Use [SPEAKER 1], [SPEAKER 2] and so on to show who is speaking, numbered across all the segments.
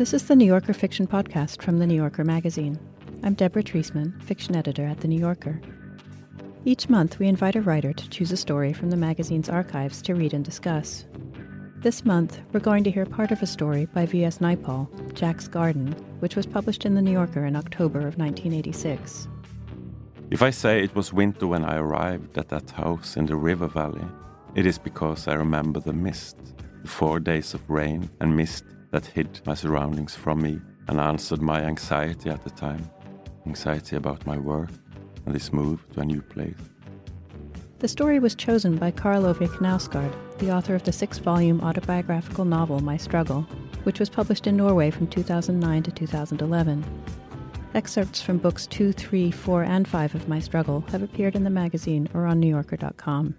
[SPEAKER 1] This is the New Yorker Fiction Podcast from The New Yorker magazine. I'm Deborah Treisman, fiction editor at The New Yorker. Each month, we invite a writer to choose a story from the magazine's archives to read and discuss. This month, we're going to hear part of a story by V.S. Naipaul, Jack's Garden, which was published in The New Yorker in October of 1986.
[SPEAKER 2] If I say it was winter when I arrived at that house in the river valley, it is because I remember the mist, the four days of rain and mist that hid my surroundings from me and answered my anxiety at the time anxiety about my work and this move to a new place.
[SPEAKER 1] The story was chosen by Karl Ove Knausgaard, the author of the six volume autobiographical novel My Struggle, which was published in Norway from 2009 to 2011. Excerpts from books 2, 3, 4, and 5 of My Struggle have appeared in the magazine or on NewYorker.com.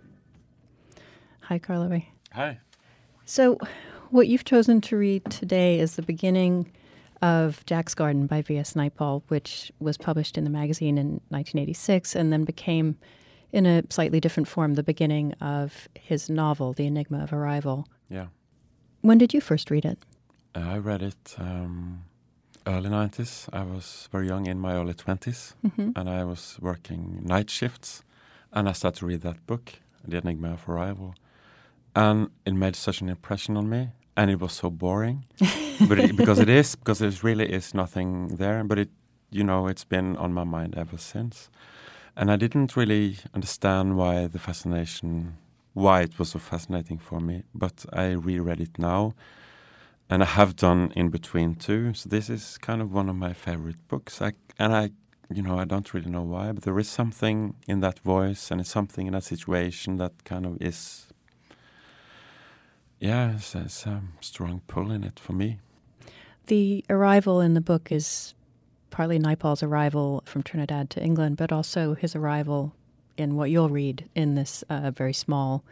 [SPEAKER 1] Hi, Karl Ove.
[SPEAKER 2] Hi.
[SPEAKER 1] So, what you've chosen to read today is the beginning of Jack's Garden by V.S. Naipaul, which was published in the magazine in 1986 and then became, in a slightly different form, the beginning of his novel, The Enigma of Arrival.
[SPEAKER 2] Yeah.
[SPEAKER 1] When did you first read it?
[SPEAKER 2] Uh, I read it um, early 90s. I was very young, in my early 20s,
[SPEAKER 1] Mm-hmm.
[SPEAKER 2] and I was working night shifts. And I started to read that book, The Enigma of Arrival. And it made such an impression on me. And it was so boring. but it, because it is, because there really is nothing there. But it, you know, it's been on my mind ever since. And I didn't really understand why the fascination, why it was so fascinating for me. But I reread it now and I have done in between too. So this is kind of one of my favorite books. I, and I, you know, I don't really know why, but there is something in that voice and it's something in that situation that kind of is, yeah, it's, it's a strong pull in it for me.
[SPEAKER 1] The arrival in the book is partly Naipaul's arrival from Trinidad to England, but also his arrival in what you'll read in this uh, very small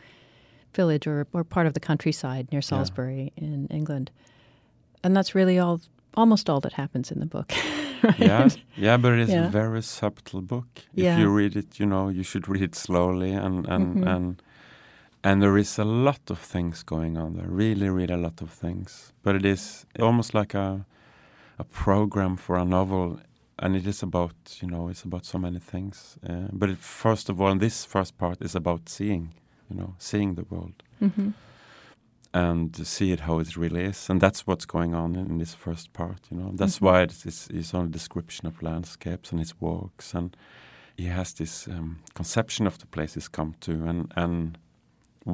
[SPEAKER 1] village or, or part of the countryside near Salisbury in England. And that's really all, almost all that happens in the book. right?
[SPEAKER 2] Yeah, yeah, but it is
[SPEAKER 1] Yeah.
[SPEAKER 2] a very subtle book.
[SPEAKER 1] Yeah.
[SPEAKER 2] If you read it, you know, you should read it slowly and and
[SPEAKER 1] Mhm.
[SPEAKER 2] and and there is a lot of things going on there. Really, really a lot of things. But it is almost like a a program for a novel, and it is about you know it's about so many things. Uh, but it, first of all, this first part is about seeing, you know, seeing the world
[SPEAKER 1] hmm
[SPEAKER 2] and see it how it really is, and that's what's going on in, this first part. You know, that's
[SPEAKER 1] Mhm.
[SPEAKER 2] why it's, it's, it's on a description of landscapes and his walks, and he has this um, conception of the place he's come to, and and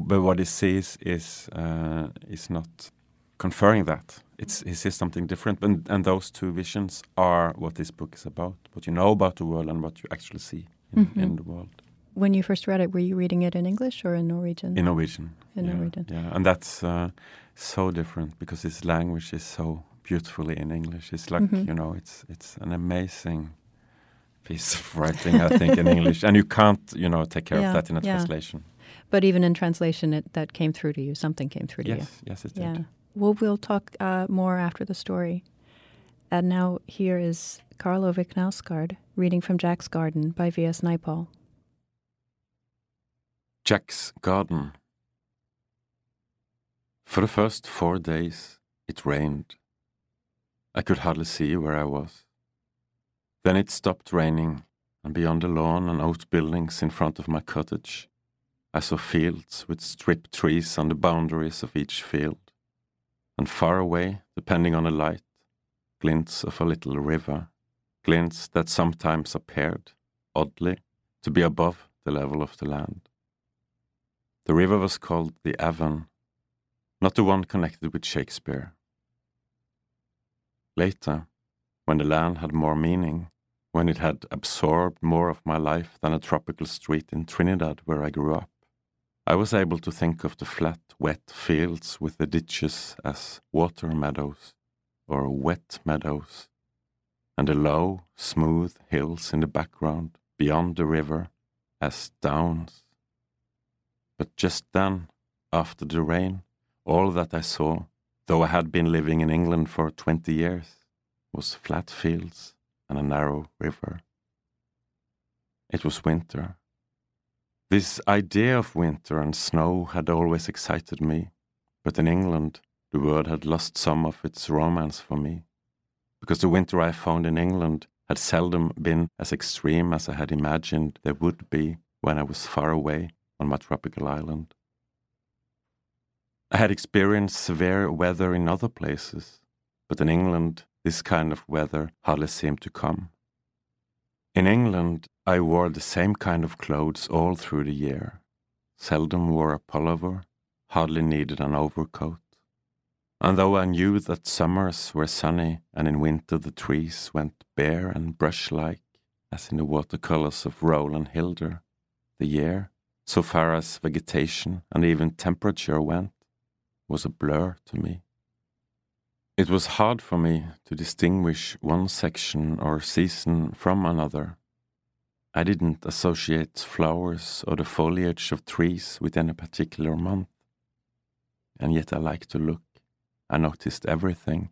[SPEAKER 2] but what he sees is uh, is not conferring that. It's he sees something different, and and those two visions are what this book is about. What you know about the world and what you actually see in, in
[SPEAKER 1] Mhm.
[SPEAKER 2] the world
[SPEAKER 1] When you first read it, were you reading it in English or in Norwegian?
[SPEAKER 2] in Norwegian.
[SPEAKER 1] In
[SPEAKER 2] yeah,
[SPEAKER 1] Norwegian.
[SPEAKER 2] Yeah, and that's uh, so different because his language is so beautifully in English. It's like
[SPEAKER 1] Mhm.
[SPEAKER 2] you know, it's it's an amazing piece of writing, I think, in English, and you can't you know take care
[SPEAKER 1] Yeah,
[SPEAKER 2] of that in a
[SPEAKER 1] yeah.
[SPEAKER 2] translation.
[SPEAKER 1] But even in translation, it, that came through to you. Something came through to you.
[SPEAKER 2] Yes, yes, it
[SPEAKER 1] Yeah.
[SPEAKER 2] did.
[SPEAKER 1] Well, we'll talk uh, more after the story. And now here is Karl Ove Knausgaard reading from Jack's Garden by V.S. Naipaul.
[SPEAKER 2] Jack's garden. For the first four days, it rained. I could hardly see where I was. Then it stopped raining, and beyond the lawn and outbuildings in front of my cottage, I saw fields with stripped trees on the boundaries of each field, and far away, depending on the light, glints of a little river, glints that sometimes appeared, oddly, to be above the level of the land. The river was called the Avon, not the one connected with Shakespeare. Later, when the land had more meaning, when it had absorbed more of my life than a tropical street in Trinidad where I grew up, I was able to think of the flat, wet fields with the ditches as water meadows or wet meadows, and the low, smooth hills in the background beyond the river as downs. But just then, after the rain, all that I saw, though I had been living in England for twenty years, was flat fields and a narrow river. It was winter. This idea of winter and snow had always excited me, but in England the word had lost some of its romance for me. because the winter I found in England had seldom been as extreme as I had imagined they would be when I was far away on my tropical island. I had experienced severe weather in other places, but in England this kind of weather hardly seemed to come. In England, I wore the same kind of clothes all through the year, seldom wore a pullover, hardly needed an overcoat. And though I knew that summers were sunny and in winter the trees went bare and brush like, as in the watercolors of Rowland Hilder, the year, so far as vegetation and even temperature went, was a blur to me. It was hard for me to distinguish one section or season from another. I didn't associate flowers or the foliage of trees with any particular month. And yet I liked to look. I noticed everything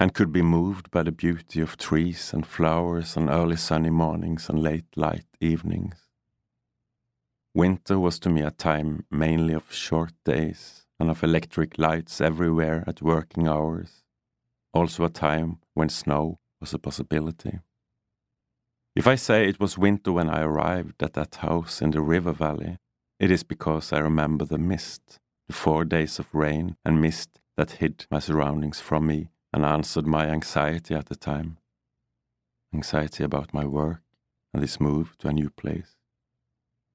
[SPEAKER 2] and could be moved by the beauty of trees and flowers on early sunny mornings and late light evenings. Winter was to me a time mainly of short days and of electric lights everywhere at working hours, also a time when snow was a possibility. If I say it was winter when I arrived at that house in the river valley, it is because I remember the mist, the four days of rain and mist that hid my surroundings from me and answered my anxiety at the time. Anxiety about my work and this move to a new place.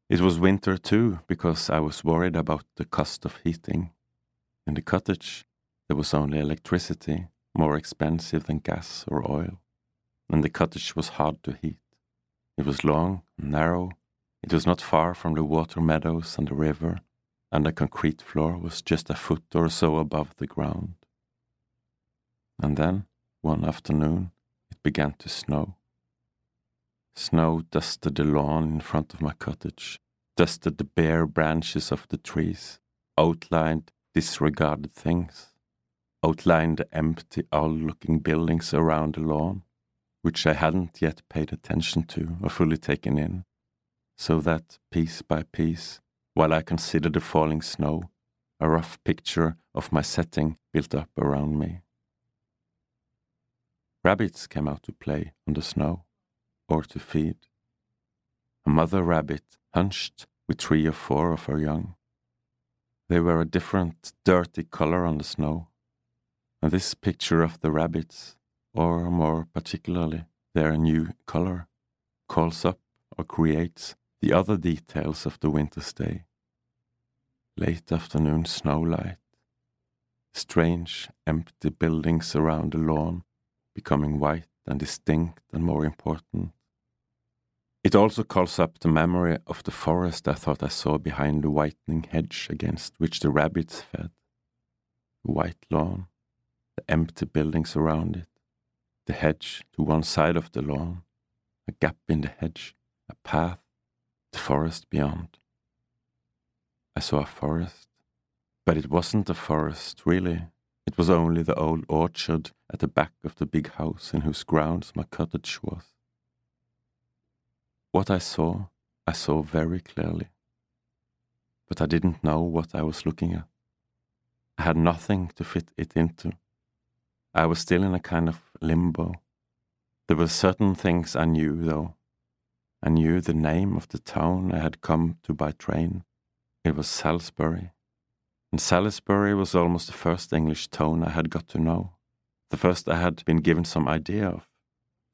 [SPEAKER 2] It was winter too, because I was worried about the cost of heating. In the cottage, there was only electricity, more expensive than gas or oil, and the cottage was hard to heat. It was long and narrow, it was not far from the water meadows and the river, and the concrete floor was just a foot or so above the ground. And then, one afternoon, it began to snow. Snow dusted the lawn in front of my cottage, dusted the bare branches of the trees, outlined disregarded things, outlined the empty, owl looking buildings around the lawn, which I hadn't yet paid attention to or fully taken in, so that, piece by piece, while I considered the falling snow, a rough picture of my setting built up around me. Rabbits came out to play on the snow or to feed. A mother rabbit hunched with three or four of her young. They were a different, dirty color on the snow, this picture of the rabbits, or more particularly their new color, calls up or creates the other details of the winter's day. Late afternoon snowlight, strange, empty buildings around the lawn becoming white and distinct and more important, it also calls up the memory of the forest I thought I saw behind the whitening hedge against which the rabbits fed. The white lawn, the empty buildings around it, the hedge to one side of the lawn, a gap in the hedge, a path, the forest beyond. I saw a forest, but it wasn't a forest, really. It was only the old orchard at the back of the big house in whose grounds my cottage was. What I saw, I saw very clearly. But I didn't know what I was looking at. I had nothing to fit it into. I was still in a kind of limbo. There were certain things I knew, though. I knew the name of the town I had come to by train. It was Salisbury. And Salisbury was almost the first English town I had got to know, the first I had been given some idea of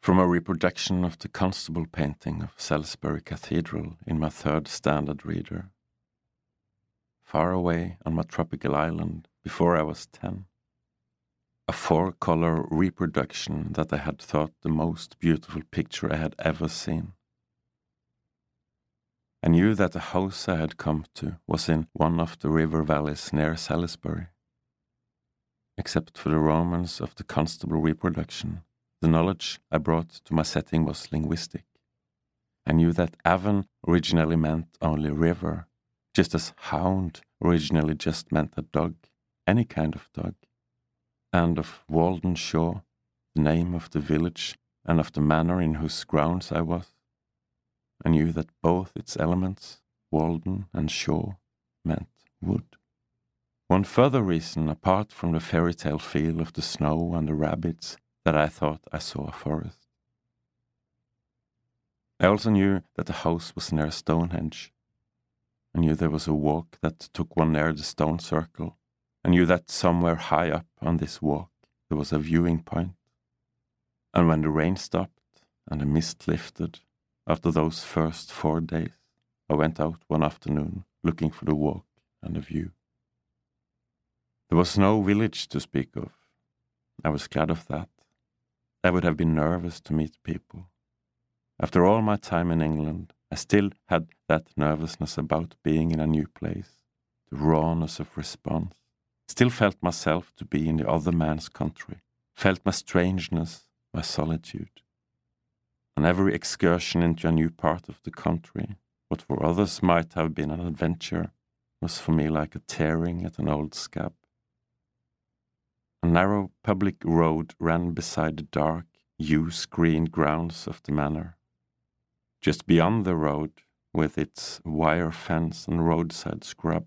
[SPEAKER 2] from a reproduction of the Constable painting of Salisbury Cathedral in my third standard reader. Far away on my tropical island before I was ten. A four color reproduction that I had thought the most beautiful picture I had ever seen. I knew that the house I had come to was in one of the river valleys near Salisbury. Except for the romance of the Constable reproduction, the knowledge I brought to my setting was linguistic. I knew that Avon originally meant only river, just as hound originally just meant a dog, any kind of dog. And of Walden-Shaw, the name of the village and of the manor in whose grounds I was. I knew that both its elements, Walden and Shaw, meant wood. One further reason, apart from the fairy tale feel of the snow and the rabbits, that I thought I saw a forest. I also knew that the house was near Stonehenge. I knew there was a walk that took one near the stone circle. I knew that somewhere high up on this walk there was a viewing point. And when the rain stopped and the mist lifted, after those first four days, I went out one afternoon looking for the walk and the view. There was no village to speak of. I was glad of that. I would have been nervous to meet people. After all my time in England, I still had that nervousness about being in a new place, the rawness of response. Still felt myself to be in the other man's country, felt my strangeness, my solitude. On every excursion into a new part of the country, what for others might have been an adventure was for me like a tearing at an old scab. A narrow public road ran beside the dark, yew screened grounds of the manor. Just beyond the road, with its wire fence and roadside scrub,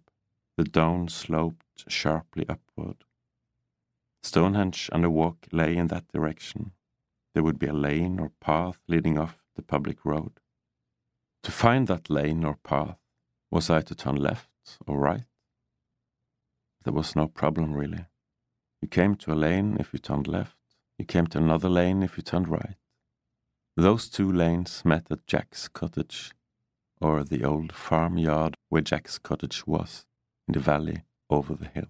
[SPEAKER 2] the down sloped sharply upward. Stonehenge and the walk lay in that direction. There would be a lane or path leading off the public road. To find that lane or path, was I to turn left or right? There was no problem really. You came to a lane if you turned left, you came to another lane if you turned right. Those two lanes met at Jack's cottage, or the old farmyard where Jack's cottage was, in the valley over the hill.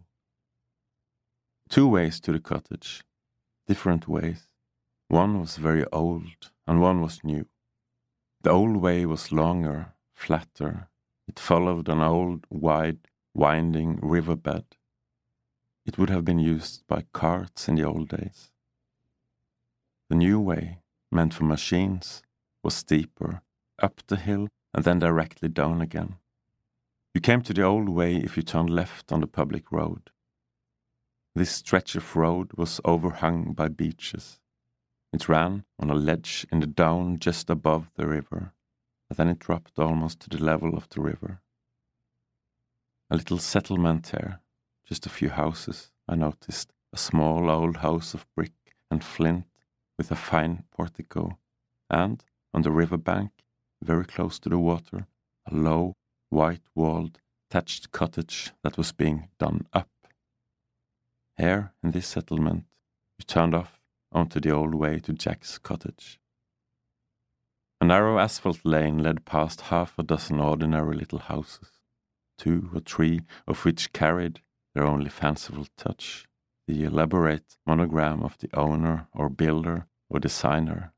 [SPEAKER 2] Two ways to the cottage, different ways. One was very old, and one was new. The old way was longer, flatter. It followed an old, wide, winding riverbed. It would have been used by carts in the old days. The new way meant for machines, was steeper, up the hill and then directly down again. You came to the old way if you turned left on the public road. This stretch of road was overhung by beeches. It ran on a ledge in the down just above the river, and then it dropped almost to the level of the river. A little settlement there, just a few houses, I noticed, a small old house of brick and flint with a fine portico, and on the river bank, very close to the water, a low, white walled, thatched cottage that was being done up. Here, in this settlement, you turned off onto the old way to Jack's cottage. A narrow asphalt lane led past half a dozen ordinary little houses, two or three of which carried their only fanciful touch the elaborate monogram of the owner or builder or designer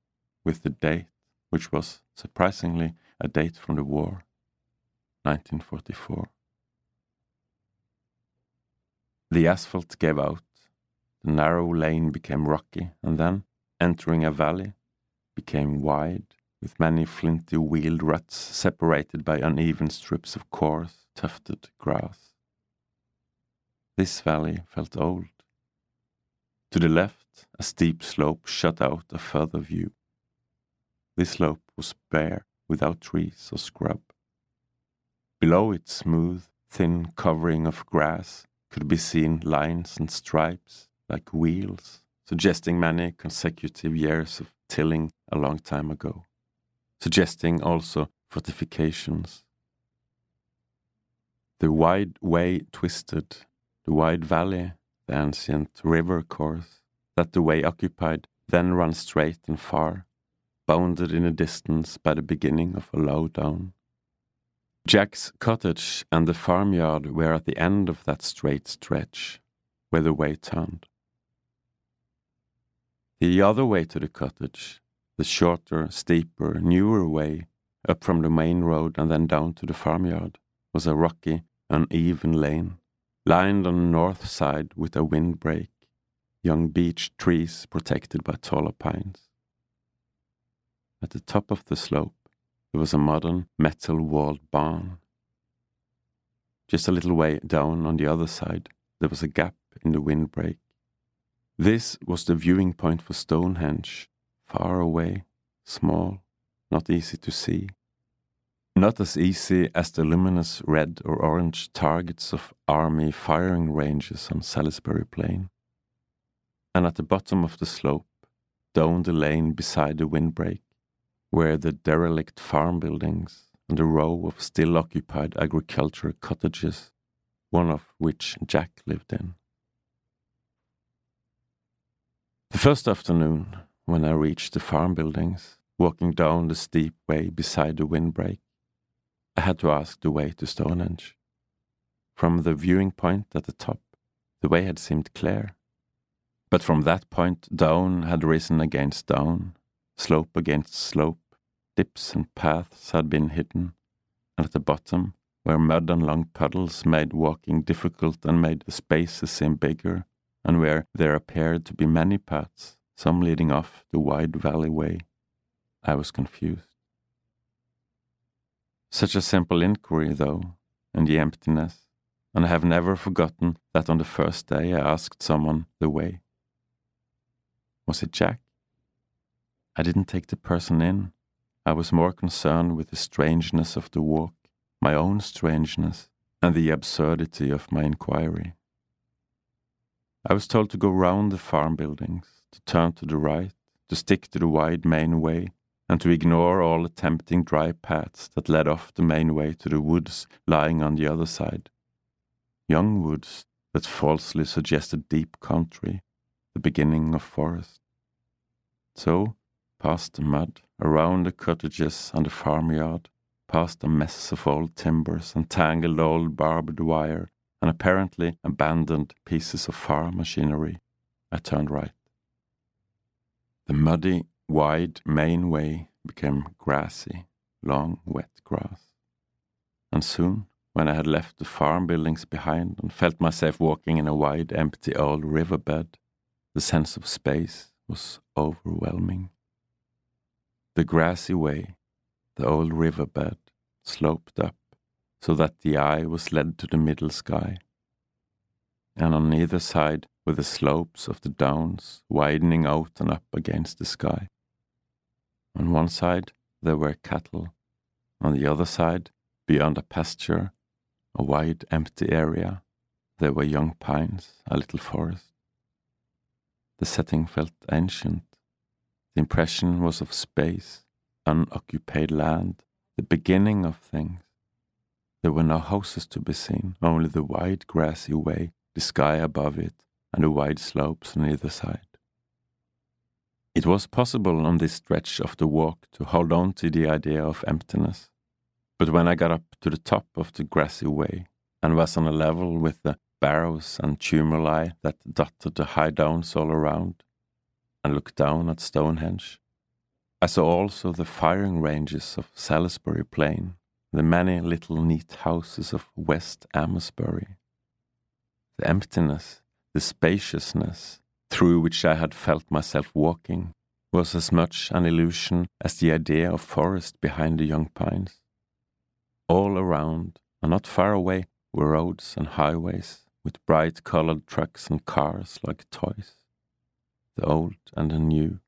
[SPEAKER 2] with the date, which was surprisingly a date from the war, 1944. The asphalt gave out, the narrow lane became rocky, and then, entering a valley, became wide, with many flinty wheeled ruts separated by uneven strips of coarse, tufted grass. This valley felt old. To the left, a steep slope shut out a further view. This slope was bare, without trees or scrub. Below its smooth, thin covering of grass could be seen lines and stripes like wheels, suggesting many consecutive years of tilling a long time ago, suggesting also fortifications. The wide way twisted, the wide valley the ancient river course that the way occupied then runs straight and far, bounded in the distance by the beginning of a low down. Jack's cottage and the farmyard were at the end of that straight stretch, where the way turned. The other way to the cottage, the shorter, steeper, newer way, up from the main road and then down to the farmyard, was a rocky, uneven lane lined on the north side with a windbreak, young beech trees protected by taller pines. At the top of the slope, there was a modern metal walled barn. Just a little way down on the other side, there was a gap in the windbreak. This was the viewing point for Stonehenge, far away, small, not easy to see not as easy as the luminous red or orange targets of army firing ranges on Salisbury Plain. And at the bottom of the slope, down the lane beside the windbreak, where the derelict farm buildings and a row of still occupied agricultural cottages, one of which Jack lived in. The first afternoon, when I reached the farm buildings, walking down the steep way beside the windbreak, I had to ask the way to Stonehenge. From the viewing point at the top, the way had seemed clear. But from that point, down had risen against down, slope against slope, dips and paths had been hidden, and at the bottom, where mud and long puddles made walking difficult and made the spaces seem bigger, and where there appeared to be many paths, some leading off the wide valley way, I was confused. Such a simple inquiry, though, in the emptiness, and I have never forgotten that on the first day I asked someone the way. Was it Jack? I didn't take the person in. I was more concerned with the strangeness of the walk, my own strangeness, and the absurdity of my inquiry. I was told to go round the farm buildings, to turn to the right, to stick to the wide main way, and to ignore all the tempting dry paths that led off the main way to the woods lying on the other side. Young woods that falsely suggested deep country, the beginning of forest. So, past the mud, around the cottages and the farmyard, past a mess of old timbers and tangled old barbed wire and apparently abandoned pieces of farm machinery, I turned right. The muddy wide main way became grassy, long, wet grass. And soon, when I had left the farm buildings behind and felt myself walking in a wide, empty old riverbed, the sense of space was overwhelming. The grassy way, the old river bed, sloped up so that the eye was led to the middle sky. And on either side were the slopes of the downs widening out and up against the sky. On one side there were cattle, on the other side, beyond a pasture, a wide empty area, there were young pines, a little forest. The setting felt ancient. The impression was of space, unoccupied land, the beginning of things. There were no houses to be seen, only the wide grassy way, the sky above it, and the wide slopes on either side. It was possible on this stretch of the walk to hold on to the idea of emptiness. But when I got up to the top of the grassy way and was on a level with the barrows and tumuli that dotted the high downs all around, and looked down at Stonehenge, I saw also the firing ranges of Salisbury Plain, the many little neat houses of West Amesbury. The emptiness, the spaciousness, through which I had felt myself walking was as much an illusion as the idea of forest behind the young pines. All around, and not far away, were roads and highways with bright colored trucks and cars like toys, the old and the new,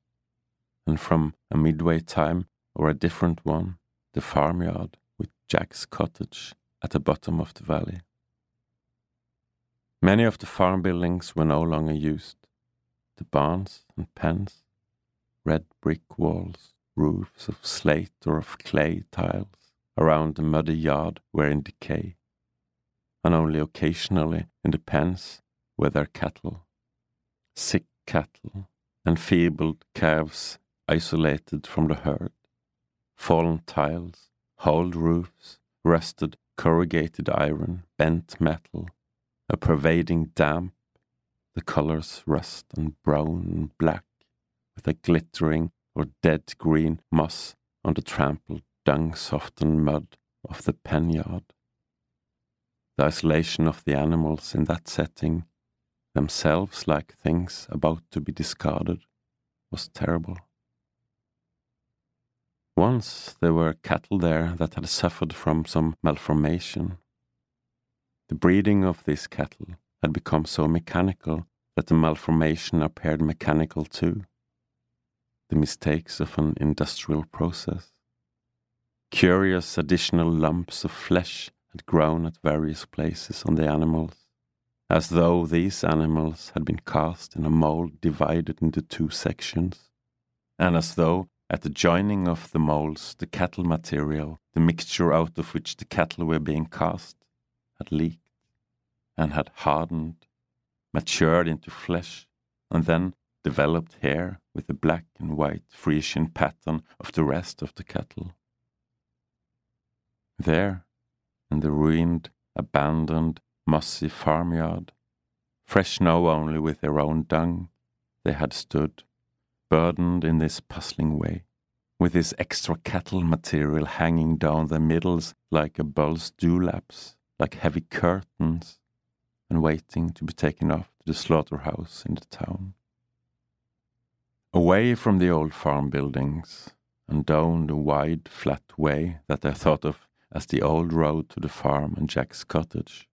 [SPEAKER 2] and from a midway time or a different one, the farmyard with Jack's cottage at the bottom of the valley. Many of the farm buildings were no longer used the barns and pens, red brick walls, roofs of slate or of clay tiles around the muddy yard were in decay, and only occasionally in the pens were there cattle, sick cattle, enfeebled calves isolated from the herd, fallen tiles, holed roofs, rusted corrugated iron, bent metal, a pervading damp the colors rust and brown and black, with a glittering or dead green moss on the trampled, dung softened mud of the pen yard. The isolation of the animals in that setting, themselves like things about to be discarded, was terrible. Once there were cattle there that had suffered from some malformation. The breeding of these cattle had become so mechanical that the malformation appeared mechanical too. The mistakes of an industrial process. Curious additional lumps of flesh had grown at various places on the animals, as though these animals had been cast in a mold divided into two sections, and as though at the joining of the molds, the cattle material, the mixture out of which the cattle were being cast, had leaked and had hardened, matured into flesh, and then developed hair with the black and white Frisian pattern of the rest of the cattle. There, in the ruined, abandoned, mossy farmyard, fresh now only with their own dung, they had stood, burdened in this puzzling way, with this extra cattle material hanging down their middles like a bull's dewlaps, like heavy curtains, and waiting to be taken off to the slaughterhouse in the town. Away from the old farm buildings, and down the wide, flat way that I thought of as the old road to the farm and Jack's cottage,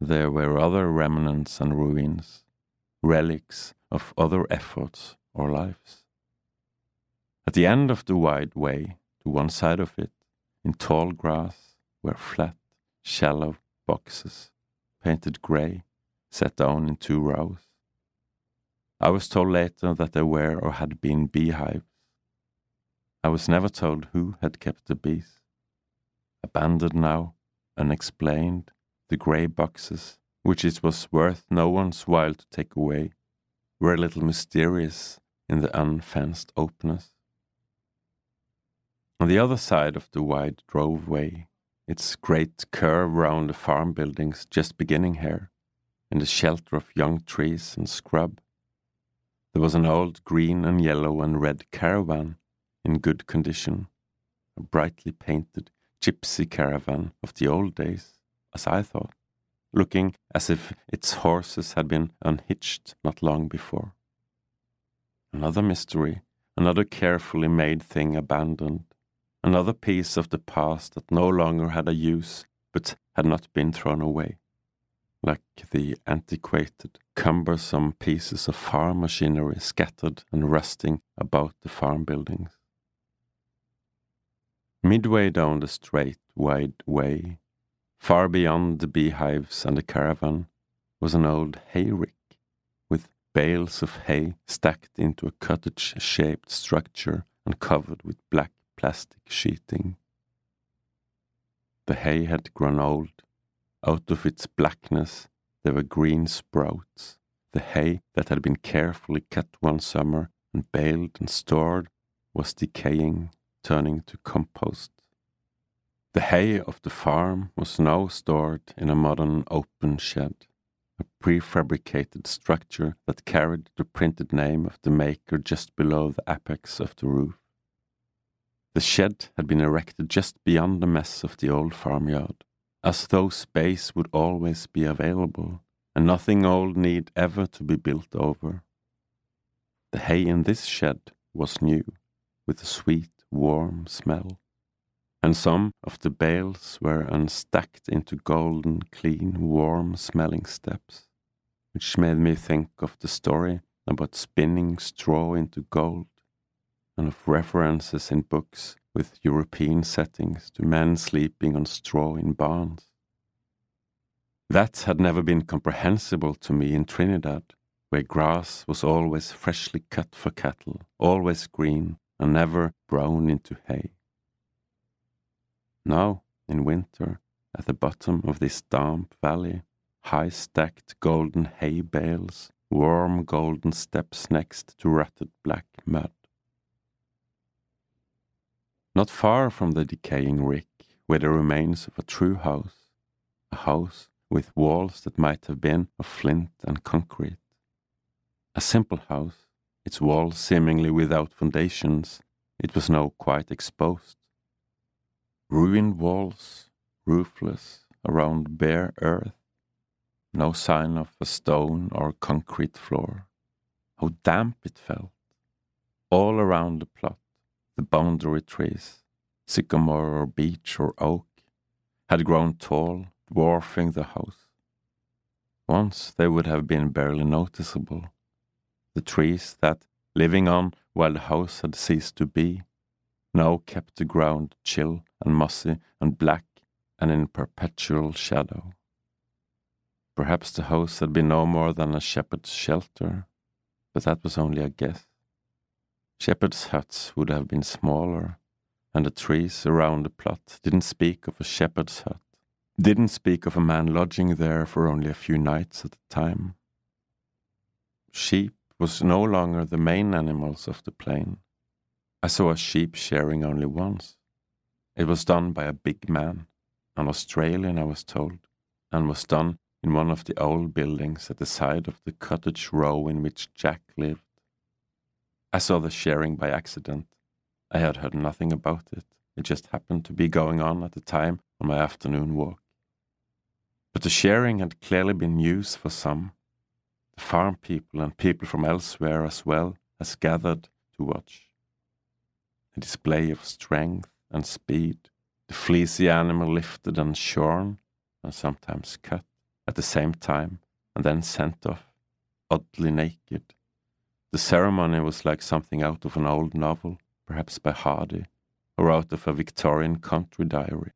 [SPEAKER 2] there were other remnants and ruins, relics of other efforts or lives. At the end of the wide way, to one side of it, in tall grass, were flat, shallow boxes, painted grey, set down in two rows. I was told later that there were or had been beehives. I was never told who had kept the bees. Abandoned now, unexplained, the grey boxes, which it was worth no one's while to take away, were a little mysterious in the unfenced openness. On the other side of the wide droveway, its great curve round the farm buildings just beginning here, in the shelter of young trees and scrub, there was an old green and yellow and red caravan in good condition, a brightly painted gypsy caravan of the old days, as I thought looking as if its horses had been unhitched not long before. Another mystery, another carefully made thing abandoned, another piece of the past that no longer had a use but had not been thrown away, like the antiquated, cumbersome pieces of farm machinery scattered and rusting about the farm buildings. Midway down the straight, wide way, Far beyond the beehives and the caravan was an old hayrick with bales of hay stacked into a cottage shaped structure and covered with black plastic sheeting. The hay had grown old. Out of its blackness there were green sprouts. The hay that had been carefully cut one summer and baled and stored was decaying, turning to compost. The hay of the farm was now stored in a modern open shed, a prefabricated structure that carried the printed name of the maker just below the apex of the roof. The shed had been erected just beyond the mess of the old farmyard, as though space would always be available and nothing old need ever to be built over. The hay in this shed was new, with a sweet, warm smell and some of the bales were unstacked into golden, clean, warm smelling steps, which made me think of the story about spinning straw into gold, and of references in books with European settings to men sleeping on straw in barns. That had never been comprehensible to me in Trinidad, where grass was always freshly cut for cattle, always green, and never brown into hay. Now, in winter, at the bottom of this damp valley, high stacked golden hay bales, warm golden steps next to rutted black mud. Not far from the decaying rick were the remains of a true house, a house with walls that might have been of flint and concrete. A simple house, its walls seemingly without foundations, it was now quite exposed Ruined walls, roofless, around bare earth, no sign of a stone or concrete floor. How damp it felt! All around the plot, the boundary trees, sycamore or beech or oak, had grown tall, dwarfing the house. Once they would have been barely noticeable. The trees that, living on while the house had ceased to be, now kept the ground chill and mossy and black and in perpetual shadow. Perhaps the house had been no more than a shepherd's shelter, but that was only a guess. Shepherds' huts would have been smaller, and the trees around the plot didn't speak of a shepherd's hut, didn't speak of a man lodging there for only a few nights at a time. Sheep was no longer the main animals of the plain. I saw a sheep shearing only once. It was done by a big man, an Australian, I was told, and was done in one of the old buildings at the side of the cottage row in which Jack lived. I saw the shearing by accident. I had heard nothing about it. It just happened to be going on at the time on my afternoon walk. But the shearing had clearly been news for some. The farm people and people from elsewhere as well as gathered to watch. A display of strength and speed, the fleecy animal lifted and shorn, and sometimes cut at the same time, and then sent off, oddly naked, the ceremony was like something out of an old novel, perhaps by Hardy, or out of a Victorian country diary.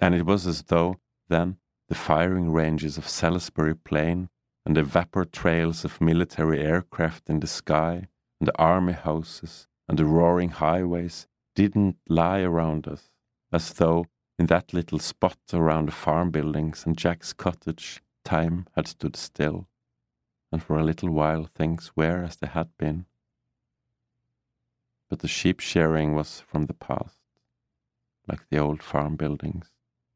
[SPEAKER 2] And it was as though, then, the firing ranges of Salisbury Plain and the vapor trails of military aircraft in the sky and the army houses and the roaring highways didn't lie around us, as though in that little spot around the farm buildings and Jack's cottage time had stood still and for a little while things were as they had been. But the sheep shearing was from the past, like the old farm buildings,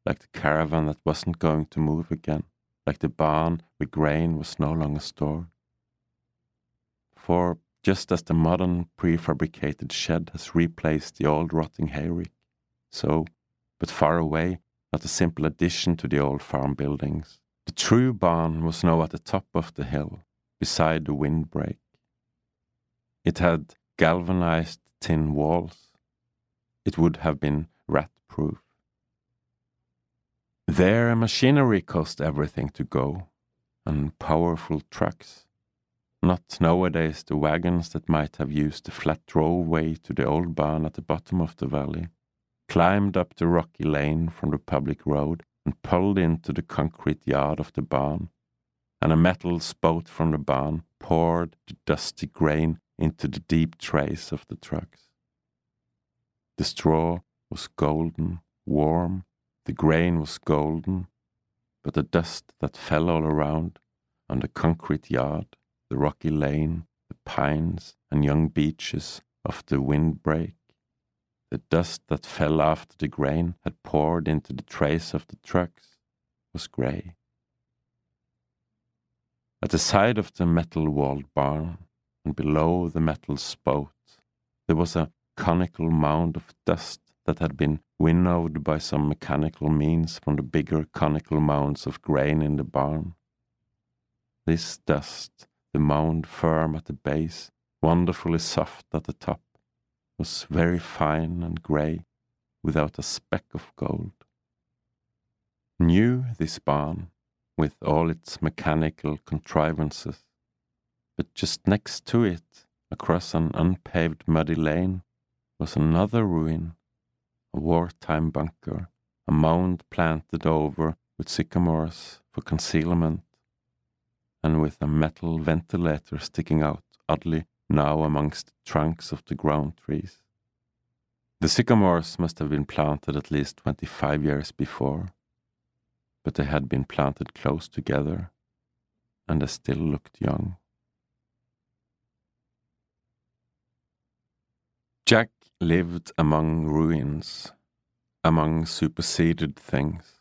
[SPEAKER 2] like the caravan that wasn't going to move again, like the barn where grain was no longer stored. For just as the modern prefabricated shed has replaced the old rotting hayrick, so, but far away, not a simple addition to the old farm buildings, the true barn was now at the top of the hill, beside the windbreak. It had galvanized tin walls. It would have been rat proof. There, machinery cost everything to go, and powerful trucks. Not nowadays the wagons that might have used the flat driveway to the old barn at the bottom of the valley, climbed up the rocky lane from the public road and pulled into the concrete yard of the barn and a metal spout from the barn poured the dusty grain into the deep trays of the trucks. The straw was golden, warm, the grain was golden, but the dust that fell all around on the concrete yard, the rocky lane, the pines and young beeches of the windbreak, the dust that fell after the grain had poured into the trays of the trucks was grey. At the side of the metal walled barn, and below the metal spout, there was a conical mound of dust that had been winnowed by some mechanical means from the bigger conical mounds of grain in the barn. This dust, the mound firm at the base, wonderfully soft at the top, was very fine and grey, without a speck of gold. New this barn, with all its mechanical contrivances. But just next to it, across an unpaved muddy lane, was another ruin, a wartime bunker, a mound planted over with sycamores for concealment, and with a metal ventilator sticking out oddly now amongst the trunks of the ground trees. The sycamores must have been planted at least twenty five years before but they had been planted close together, and they still looked young. Jack lived among ruins, among superseded things,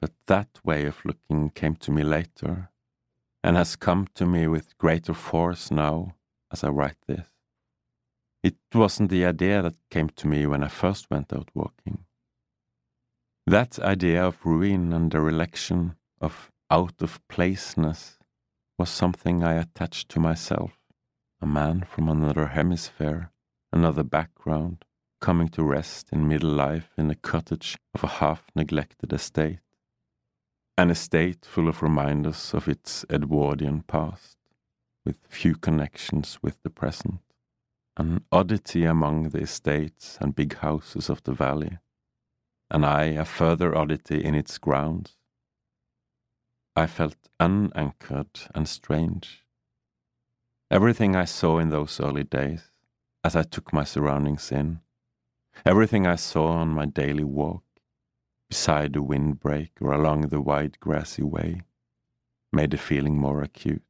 [SPEAKER 2] but that way of looking came to me later, and has come to me with greater force now as I write this. It wasn't the idea that came to me when I first went out walking. That idea of ruin and dereliction, of out of placeness, was something I attached to myself, a man from another hemisphere, another background, coming to rest in middle life in a cottage of a half neglected estate. An estate full of reminders of its Edwardian past, with few connections with the present, an oddity among the estates and big houses of the valley and I a further oddity in its grounds. I felt unanchored and strange. Everything I saw in those early days, as I took my surroundings in. Everything I saw on my daily walk, beside the windbreak or along the wide grassy way, made the feeling more acute.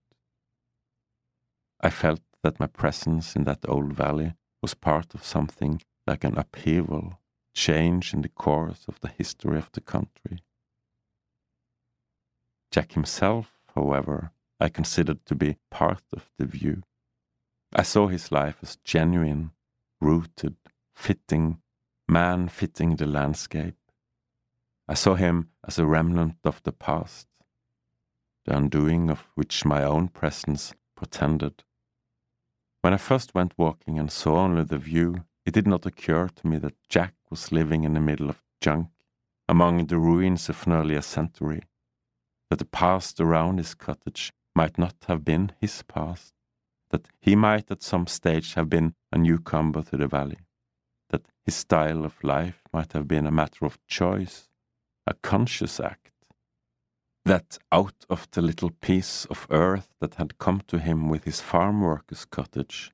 [SPEAKER 2] I felt that my presence in that old valley was part of something like an upheaval, change in the course of the history of the country. Jack himself, however, I considered to be part of the view. I saw his life as genuine, rooted, fitting, man fitting the landscape. I saw him as a remnant of the past, the undoing of which my own presence portended. When I first went walking and saw only the view, it did not occur to me that Jack was living in the middle of junk, among the ruins of an earlier century, that the past around his cottage might not have been his past, that he might at some stage have been a newcomer to the valley, that his style of life might have been a matter of choice, a conscious act, that out of the little piece of earth that had come to him with his farm worker's cottage,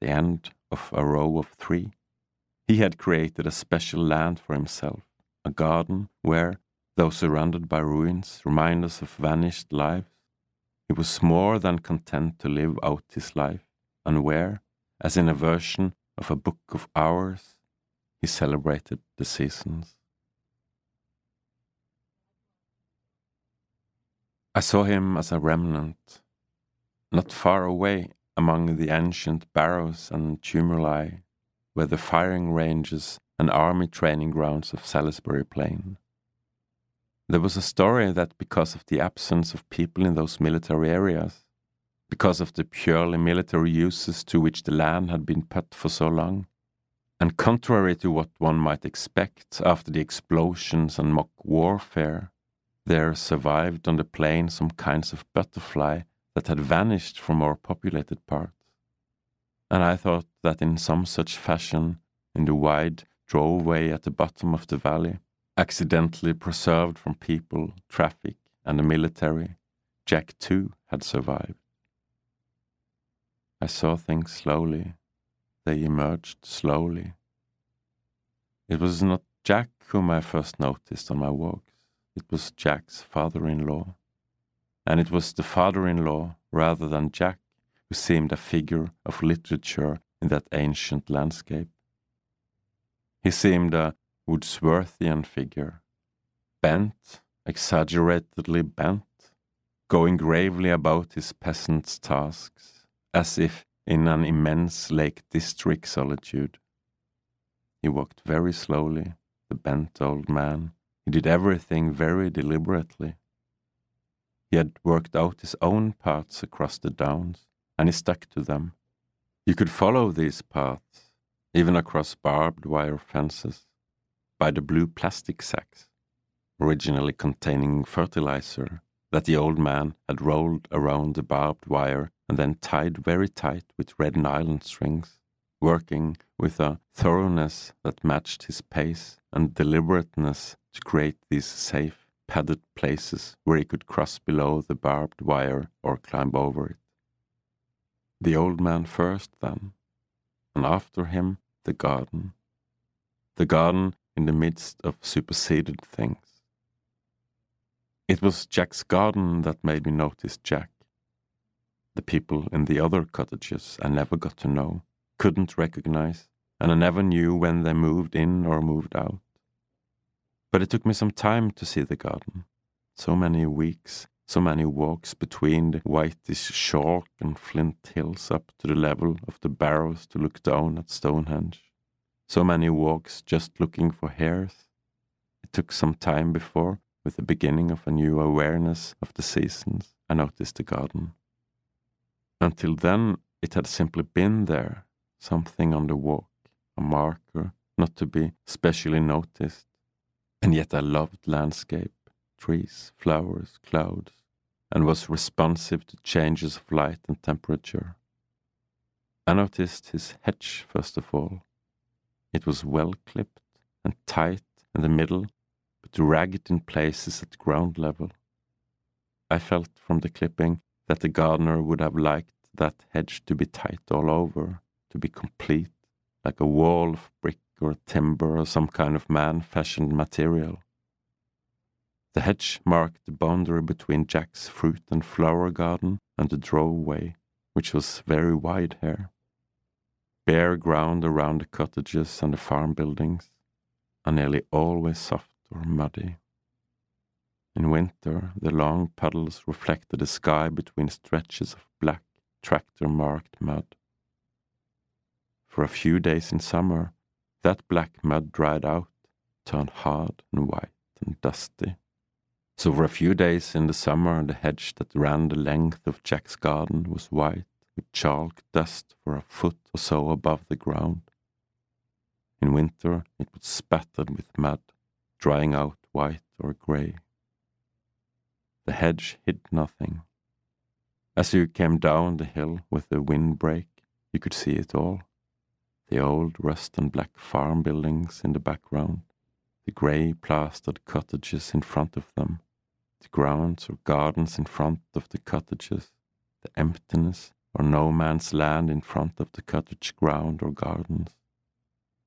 [SPEAKER 2] the end of a row of three, he had created a special land for himself, a garden where, though surrounded by ruins, reminders of vanished lives, he was more than content to live out his life, and where, as in a version of a book of hours, he celebrated the seasons. I saw him as a remnant, not far away among the ancient barrows and tumuli were the firing ranges and army training grounds of Salisbury Plain. There was a story that because of the absence of people in those military areas, because of the purely military uses to which the land had been put for so long, and contrary to what one might expect after the explosions and mock warfare, there survived on the plain some kinds of butterfly that had vanished from more populated parts. And I thought that in some such fashion, in the wide droveway at the bottom of the valley, accidentally preserved from people, traffic, and the military, Jack too had survived. I saw things slowly. They emerged slowly. It was not Jack whom I first noticed on my walks. It was Jack's father in law. And it was the father in law, rather than Jack, who seemed a figure of literature in that ancient landscape. He seemed a Wordsworthian figure, bent, exaggeratedly bent, going gravely about his peasant's tasks, as if in an immense Lake District solitude. He walked very slowly, the bent old man, he did everything very deliberately. He had worked out his own paths across the downs, and he stuck to them. You could follow these paths, even across barbed wire fences, by the blue plastic sacks, originally containing fertilizer, that the old man had rolled around the barbed wire and then tied very tight with red nylon strings, working with a thoroughness that matched his pace and deliberateness to create these safe, padded places where he could cross below the barbed wire or climb over it. The old man first, then, and after him the garden. The garden in the midst of superseded things. It was Jack's garden that made me notice Jack. The people in the other cottages I never got to know, couldn't recognize, and I never knew when they moved in or moved out. But it took me some time to see the garden. So many weeks, so many walks between the whitish chalk and flint hills up to the level of the barrows to look down at Stonehenge. So many walks just looking for hares. It took some time before, with the beginning of a new awareness of the seasons, I noticed the garden. Until then, it had simply been there, something on the walk, a marker, not to be specially noticed. And yet I loved landscape, trees, flowers, clouds, and was responsive to changes of light and temperature. I noticed his hedge first of all. It was well clipped and tight in the middle, but ragged in places at ground level. I felt from the clipping that the gardener would have liked that hedge to be tight all over, to be complete, like a wall of brick or timber or some kind of man fashioned material. The hedge marked the boundary between Jack's fruit and flower garden and the droveway, which was very wide here. Bare ground around the cottages and the farm buildings, and nearly always soft or muddy. In winter, the long puddles reflected the sky between stretches of black, tractor marked mud. For a few days in summer, that black mud dried out, turned hard and white and dusty. So for a few days in the summer, the hedge that ran the length of Jack's garden was white with chalk dust for a foot or so above the ground. In winter, it was spattered with mud, drying out white or grey. The hedge hid nothing. As you came down the hill with the windbreak, you could see it all. The old rust and black farm buildings in the background, the grey plastered cottages in front of them, the grounds or gardens in front of the cottages, the emptiness or no man's land in front of the cottage ground or gardens.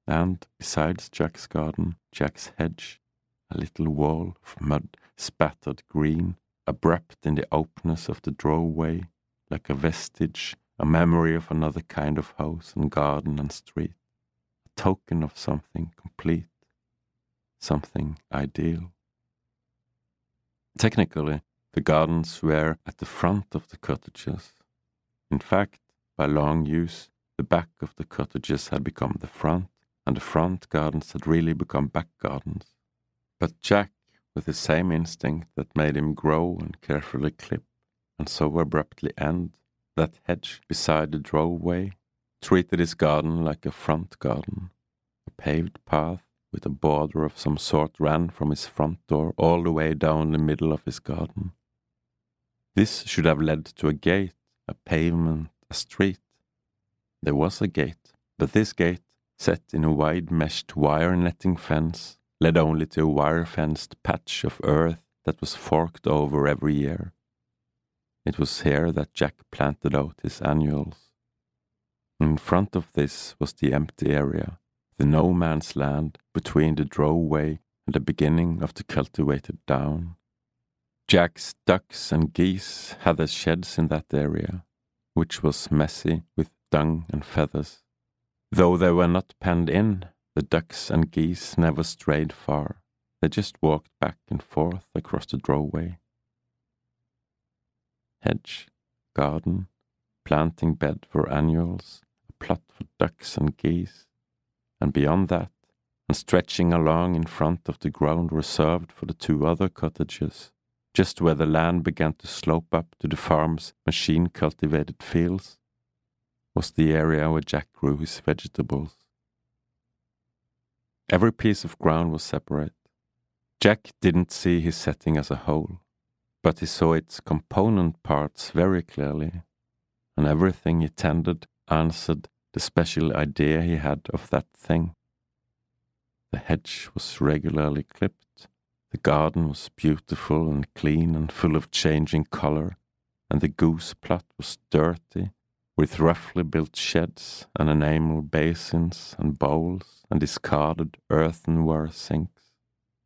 [SPEAKER 2] And besides Jack's garden, Jack's hedge, a little wall of mud spattered green abrupt in the openness of the droveway, like a vestige, a memory of another kind of house and garden and street, a token of something complete, something ideal. Technically, the gardens were at the front of the cottages. In fact, by long use, the back of the cottages had become the front, and the front gardens had really become back gardens. But Jack with the same instinct that made him grow and carefully clip, and so abruptly end, that hedge beside the driveway treated his garden like a front garden. A paved path with a border of some sort ran from his front door all the way down the middle of his garden. This should have led to a gate, a pavement, a street. There was a gate, but this gate, set in a wide meshed wire netting fence, led only to a wire fenced patch of earth that was forked over every year. It was here that Jack planted out his annuals. In front of this was the empty area, the no man's land between the droveway and the beginning of the cultivated down. Jack's ducks and geese had their sheds in that area, which was messy with dung and feathers. Though they were not penned in, the ducks and geese never strayed far. They just walked back and forth across the droveway. Hedge, garden, planting bed for annuals, a plot for ducks and geese, and beyond that, and stretching along in front of the ground reserved for the two other cottages, just where the land began to slope up to the farm's machine cultivated fields, was the area where Jack grew his vegetables. Every piece of ground was separate. Jack didn't see his setting as a whole, but he saw its component parts very clearly, and everything he tended answered the special idea he had of that thing. The hedge was regularly clipped, the garden was beautiful and clean and full of changing color, and the goose plot was dirty with roughly built sheds and enamel basins and bowls and discarded earthenware sinks.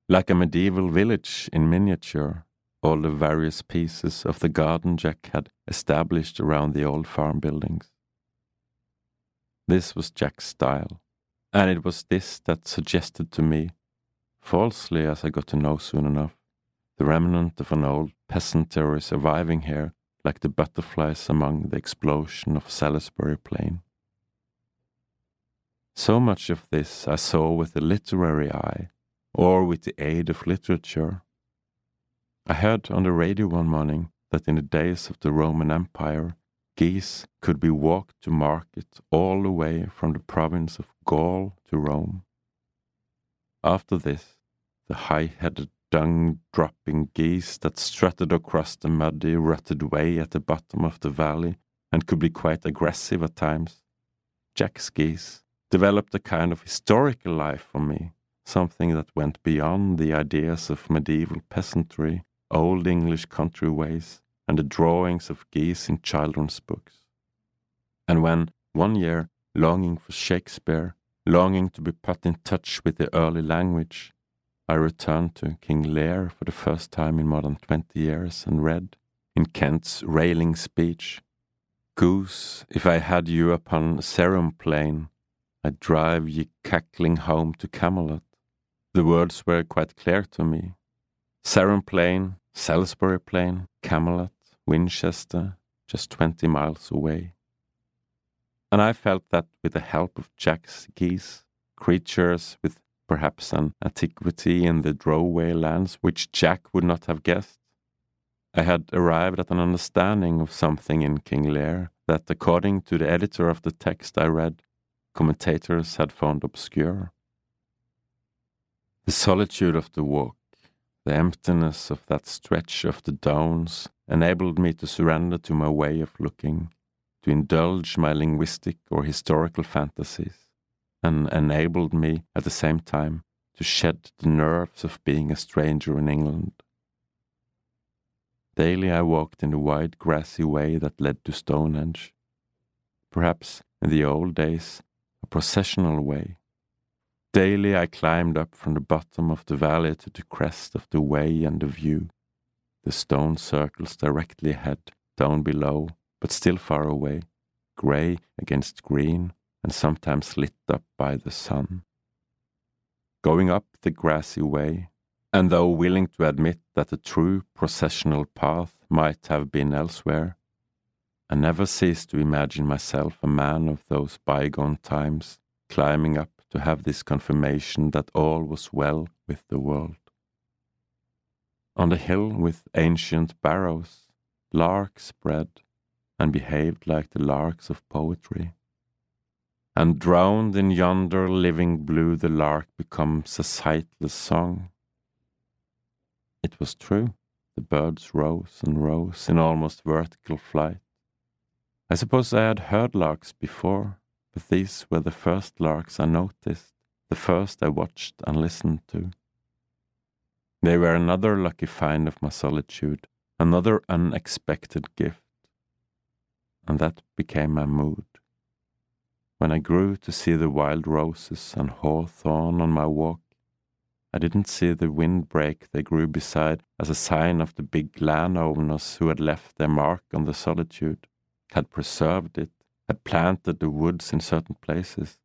[SPEAKER 2] Like a medieval village in miniature, all the various pieces of the garden Jack had established around the old farm buildings. This was Jack's style, and it was this that suggested to me, falsely as I got to know soon enough, the remnant of an old peasantry surviving here like the butterflies among the explosion of Salisbury Plain. So much of this I saw with the literary eye, or with the aid of literature. I heard on the radio one morning that in the days of the Roman Empire, geese could be walked to market all the way from the province of Gaul to Rome. After this, the high headed dung dropping geese that strutted across the muddy, rutted way at the bottom of the valley and could be quite aggressive at times. Jack's geese developed a kind of historical life for me, something that went beyond the ideas of medieval peasantry, old English country ways, and the drawings of geese in children's books. And when, one year, longing for Shakespeare, longing to be put in touch with the early language, I returned to King Lear for the first time in more than twenty years and read, in Kent's railing speech, Goose, if I had you upon Sarum plain, I'd drive ye cackling home to Camelot. The words were quite clear to me. Sarum plain, Salisbury plain, Camelot, Winchester, just twenty miles away. And I felt that with the help of Jack's geese, creatures with perhaps an antiquity in the Droway lands which Jack would not have guessed, I had arrived at an understanding of something in King Lear that, according to the editor of the text I read, commentators had found obscure. The solitude of the walk, the emptiness of that stretch of the downs, enabled me to surrender to my way of looking, to indulge my linguistic or historical fantasies, and enabled me at the same time to shed the nerves of being a stranger in England. Daily I walked in the wide grassy way that led to Stonehenge. Perhaps in the old days, a processional way. Daily I climbed up from the bottom of the valley to the crest of the way and the view. The stone circles directly ahead, down below, but still far away, grey against green, and sometimes lit up by the sun. Going up the grassy way, and though willing to admit that the true processional path might have been elsewhere, I never ceased to imagine myself a man of those bygone times, climbing up to have this confirmation that all was well with the world. On the hill with ancient barrows, larks spread and behaved like the larks of poetry. And drowned in yonder living blue, the lark becomes a sightless song it was true. The birds rose and rose in almost vertical flight. I suppose I had heard larks before, but these were the first larks I noticed, the first I watched and listened to. They were another lucky find of my solitude, another unexpected gift. And that became my mood. When I grew to see the wild roses and hawthorn on my walk, I didn't see the windbreak they grew beside as a sign of the big landowners who had left their mark on the solitude, had preserved it, had planted the woods in certain places.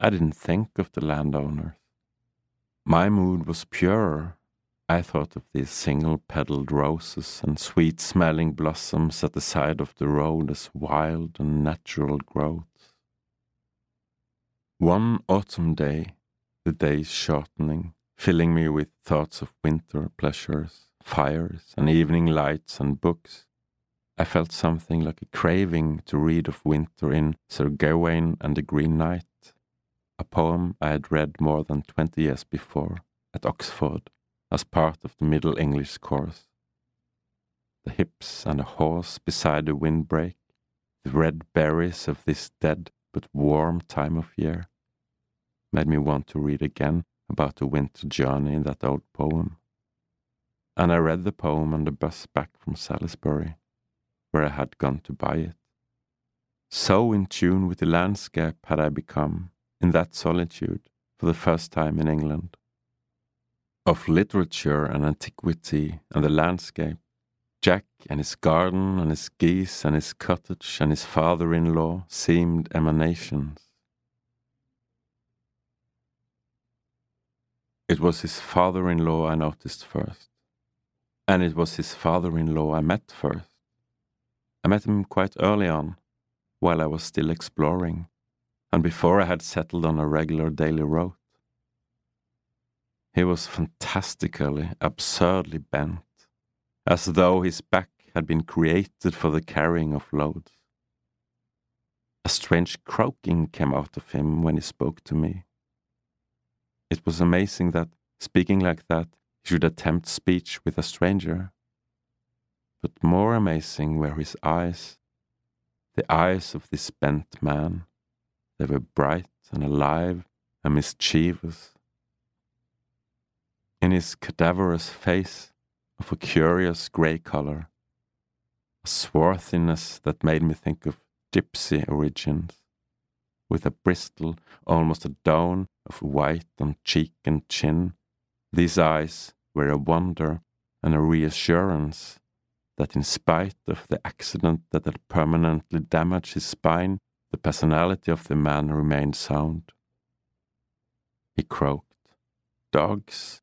[SPEAKER 2] I didn't think of the landowners. My mood was purer. I thought of these single petaled roses and sweet smelling blossoms at the side of the road as wild and natural growths. One autumn day, the days shortening, filling me with thoughts of winter pleasures, fires, and evening lights and books. I felt something like a craving to read of winter in Sir Gawain and the Green Knight, a poem I had read more than twenty years before at Oxford as part of the Middle English course. The hips and a horse beside the windbreak, the red berries of this dead but warm time of year, made me want to read again about the winter journey in that old poem. And I read the poem on the bus back from Salisbury, where I had gone to buy it. So in tune with the landscape had I become, in that solitude, for the first time in England. Of literature and antiquity and the landscape, Jack and his garden and his geese and his cottage and his father in law seemed emanations. It was his father in law I noticed first. And it was his father in law I met first. I met him quite early on, while I was still exploring, and before I had settled on a regular daily route. He was fantastically, absurdly bent, as though his back had been created for the carrying of loads. A strange croaking came out of him when he spoke to me. It was amazing that, speaking like that, he should attempt speech with a stranger. But more amazing were his eyes, the eyes of this bent man. They were bright and alive and mischievous. In his cadaverous face, of a curious grey colour, a swarthiness that made me think of gypsy origins. with a bristle, almost a down of white on cheek and chin. These eyes were a wonder and a reassurance that in spite of the accident that had permanently damaged his spine, the personality of the man remained sound. He croaked, Dogs,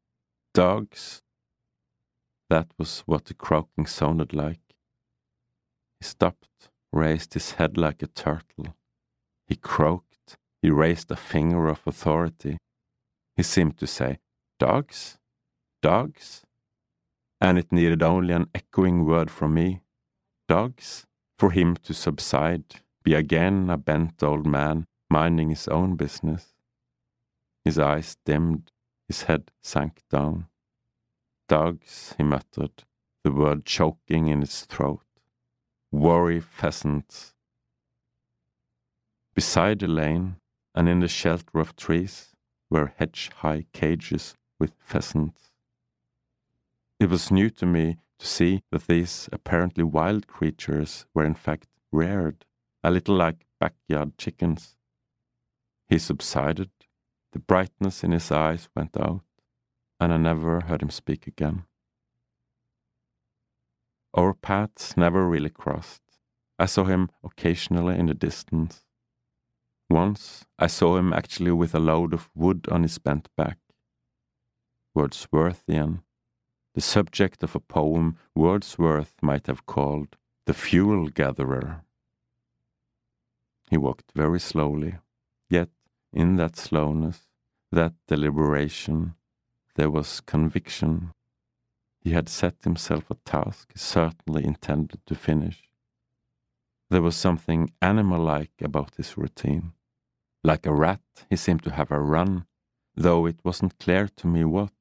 [SPEAKER 2] dogs. That was what the croaking sounded like. He stopped, raised his head like a turtle. He croaked, he raised a finger of authority. He seemed to say, Dogs? Dogs? And it needed only an echoing word from me, dogs, for him to subside, be again a bent old man minding his own business. His eyes dimmed, his head sank down. Dogs, he muttered, the word choking in his throat. Worry pheasants. Beside the lane, and in the shelter of trees, were hedge high cages with pheasants. It was new to me to see that these apparently wild creatures were in fact reared, a little like backyard chickens. He subsided, the brightness in his eyes went out, and I never heard him speak again. Our paths never really crossed. I saw him occasionally in the distance. Once I saw him actually with a load of wood on his bent back. Wordsworthian the subject of a poem Wordsworth might have called The Fuel Gatherer. He walked very slowly, yet in that slowness, that deliberation, there was conviction. He had set himself a task he certainly intended to finish. There was something animal like about his routine. Like a rat, he seemed to have a run, though it wasn't clear to me what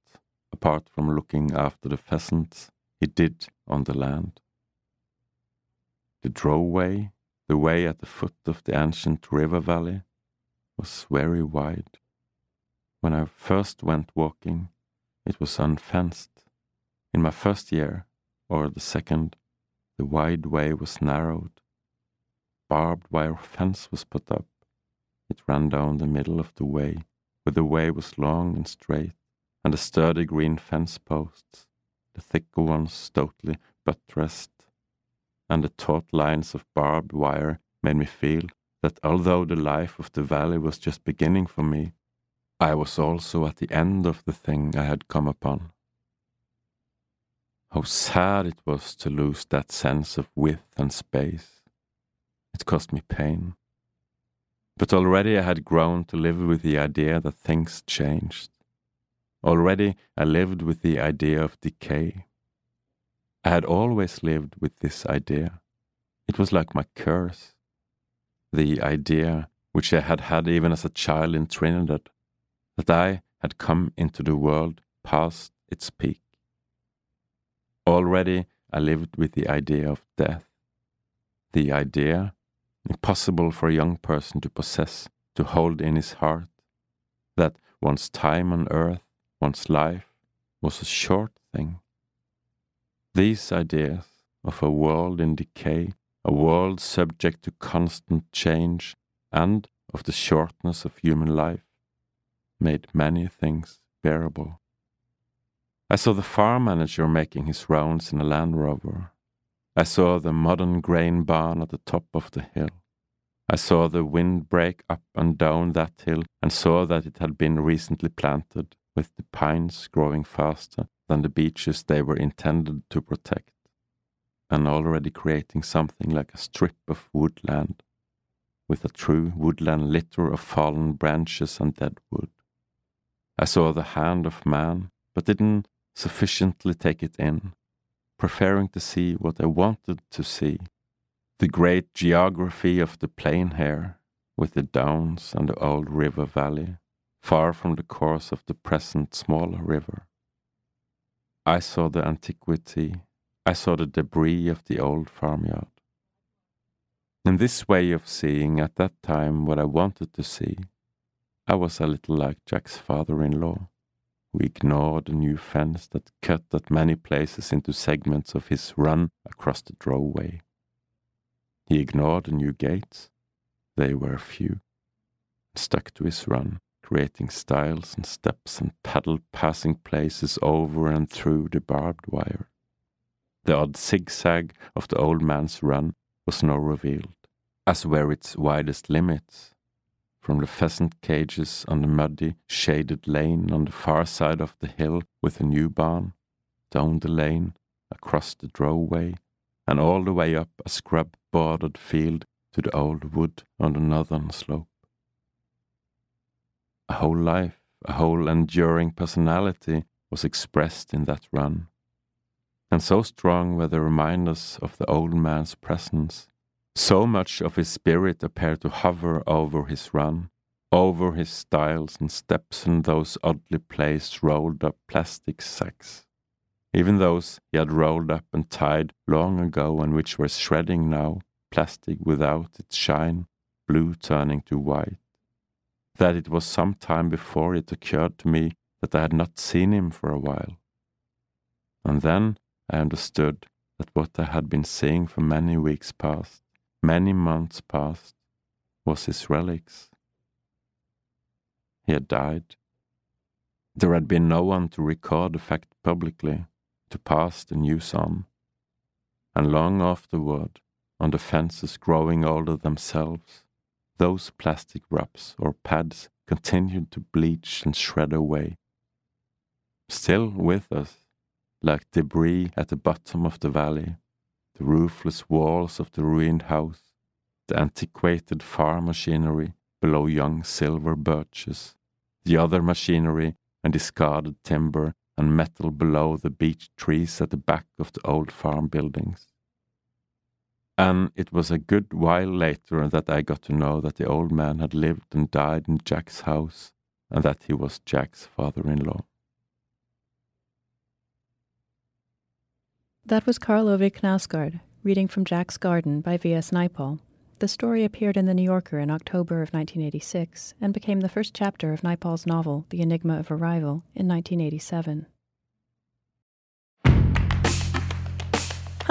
[SPEAKER 2] apart from looking after the pheasants he did on the land. The droveway, the way at the foot of the ancient river valley, was very wide. When I first went walking, it was unfenced. In my first year, or the second, the wide way was narrowed. Barbed wire fence was put up. It ran down the middle of the way, where the way was long and straight and the sturdy green fence posts, the thicker ones stoutly buttressed, and the taut lines of barbed wire made me feel that although the life of the valley was just beginning for me, I was also at the end of the thing I had come upon. How sad it was to lose that sense of width and space. It cost me pain. But already I had grown to live with the idea that things changed, Already I lived with the idea of decay. I had always lived with this idea. It was like my curse. The idea, which I had had even as a child in Trinidad, that I had come into the world past its peak. Already I lived with the idea of death. The idea, impossible for a young person to possess, to hold in his heart, that one's time on earth one's life was a short thing. These ideas of a world in decay, a world subject to constant change, and of the shortness of human life made many things bearable. I saw the farm manager making his rounds in a Land Rover. I saw the modern grain barn at the top of the hill. I saw the wind break up and down that hill and saw that it had been recently planted with the pines growing faster than the beeches they were intended to protect, and already creating something like a strip of woodland, with a true woodland litter of fallen branches and dead wood. I saw the hand of man, but didn't sufficiently take it in, preferring to see what I wanted to see the great geography of the plain here, with the downs and the old river valley far from the course of the present smaller river. I saw the antiquity, I saw the debris of the old farmyard. In this way of seeing at that time what I wanted to see, I was a little like Jack's father in law, who ignored the new fence that cut at many places into segments of his run across the droveway. He ignored the new gates, they were few and stuck to his run, creating stiles and steps and paddle passing places over and through the barbed wire. The odd zigzag of the old man's run was now revealed, as were its widest limits, from the pheasant cages on the muddy, shaded lane on the far side of the hill with a new barn, down the lane, across the droveway, and all the way up a scrub bordered field to the old wood on the northern slope. A whole life, a whole enduring personality was expressed in that run. And so strong were the reminders of the old man's presence so much of his spirit appeared to hover over his run, over his stiles and steps and those oddly placed rolled up plastic sacks. Even those he had rolled up and tied long ago and which were shredding now, plastic without its shine, blue turning to white. That it was some time before it occurred to me that I had not seen him for a while. And then I understood that what I had been seeing for many weeks past many months past, was his relics. He had died. There had been no one to record the fact publicly, to pass the news on. And long afterward, on the fences growing older themselves, those plastic wraps or pads continued to bleach and shred away. Still with us, like debris at the bottom of the valley, the roofless walls of the ruined house, the antiquated farm machinery below young silver birches, the other machinery and discarded timber and metal below the beech trees at the back of the old farm buildings. And it was a good while later that I got to know that the old man had lived and died in Jack's house and that he was Jack's father in law.
[SPEAKER 1] That was Karl Ove Knausgaard, reading from Jack's Garden by V.S. Naipaul. The story appeared in The New Yorker in October of 1986 and became the first chapter of Naipaul's novel, The Enigma of Arrival, in 1987.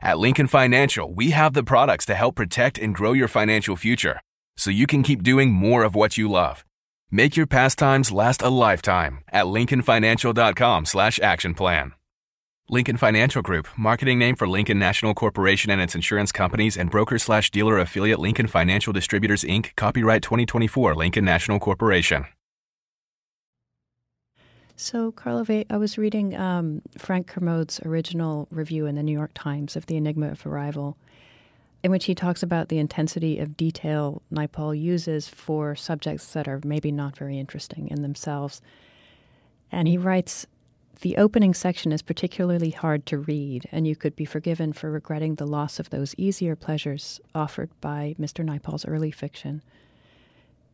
[SPEAKER 3] At Lincoln Financial, we have the products to help protect and grow your financial future so you can keep doing more of what you love. Make your pastimes last a lifetime at lincolnfinancial.com slash action plan. Lincoln Financial Group, marketing name for Lincoln National Corporation and its insurance companies and broker slash dealer affiliate Lincoln Financial Distributors Inc., copyright 2024, Lincoln National Corporation.
[SPEAKER 1] So, Karl Ove, I was reading um, Frank Kermode's original review in the New York Times of The Enigma of Arrival, in which he talks about the intensity of detail Naipaul uses for subjects that are maybe not very interesting in themselves. And he writes the opening section is particularly hard to read, and you could be forgiven for regretting the loss of those easier pleasures offered by Mr. Naipaul's early fiction.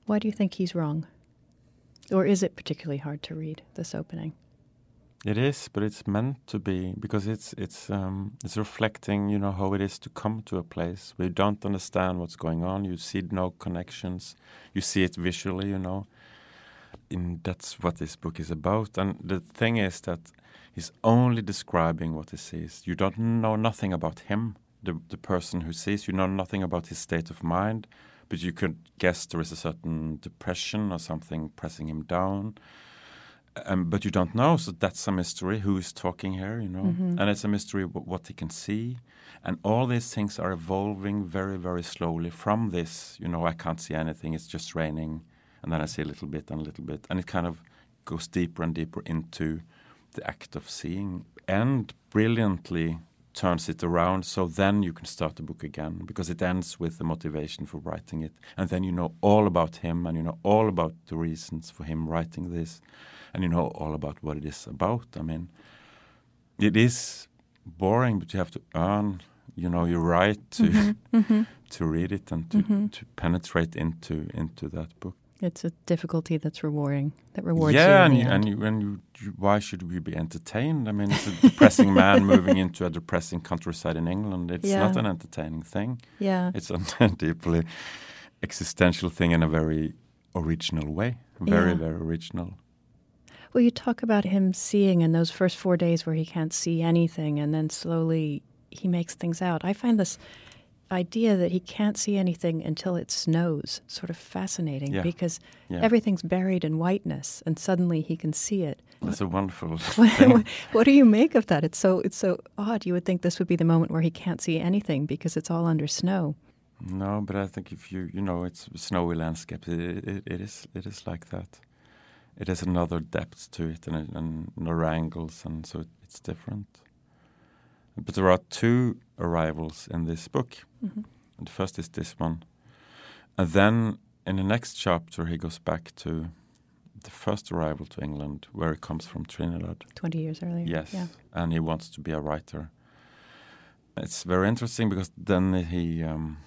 [SPEAKER 1] Why do you think he's wrong? Or is it particularly hard to read, this opening?
[SPEAKER 2] It is, but it's meant to be because it's it's um, it's reflecting, you know, how it is to come to a place where you don't understand what's going on. You see no connections. You see it visually, you know, And that's what this book is about. And the thing is that he's only describing what he sees. You don't know nothing about him, the, the person who sees. You know nothing about his state of mind, but you could guess there is a certain depression or something pressing him down. Um, but you don't know, so that's a mystery. Who is talking here, you know?
[SPEAKER 1] Mm-hmm.
[SPEAKER 2] And it's a mystery what, what he can see. And all these things are evolving very, very slowly from this. You know, I can't see anything, it's just raining. And then I see a little bit and a little bit. And it kind of goes deeper and deeper into the act of seeing and brilliantly turns it around. So then you can start the book again because it ends with the motivation for writing it. And then you know all about him and you know all about the reasons for him writing this and you know all about what it is about. I mean, it is boring, but you have to earn, you know, your right to
[SPEAKER 1] Mm-hmm.
[SPEAKER 2] to read it and to, to penetrate into into that book.
[SPEAKER 1] It's a difficulty that's rewarding, that rewards
[SPEAKER 2] yeah,
[SPEAKER 1] you.
[SPEAKER 2] and you, and you, and you, you, why should we be entertained? I mean, it's a depressing man moving into a depressing countryside in England. It's
[SPEAKER 1] Yeah.
[SPEAKER 2] not an entertaining thing.
[SPEAKER 1] yeah.
[SPEAKER 2] It's a deeply existential thing in a very original way. Very,
[SPEAKER 1] Yeah.
[SPEAKER 2] very original.
[SPEAKER 1] Well, you talk about him seeing in those first four days where he can't see anything, and then slowly he makes things out. I find this idea that he can't see anything until it snows sort of fascinating
[SPEAKER 2] Yeah.
[SPEAKER 1] because
[SPEAKER 2] Yeah.
[SPEAKER 1] everything's buried in whiteness, and suddenly he can see it.
[SPEAKER 2] That's a wonderful
[SPEAKER 1] What, do you make of that? It's so it's so odd. You would think this would be the moment where he can't see anything because it's all under snow.
[SPEAKER 2] No, but I think if you you know it's snowy landscape, it, it, it is it is like that. It has another depth to it and, and another angles, and so it, it's different. But there are two arrivals in this book.
[SPEAKER 1] Mhm.
[SPEAKER 2] And the first is this one, and then in the next chapter he goes back to the first arrival to England, where he comes from Trinidad.
[SPEAKER 1] Twenty years earlier.
[SPEAKER 2] Yes,
[SPEAKER 1] Yeah.
[SPEAKER 2] and he wants to be a writer. It's very interesting because then he um,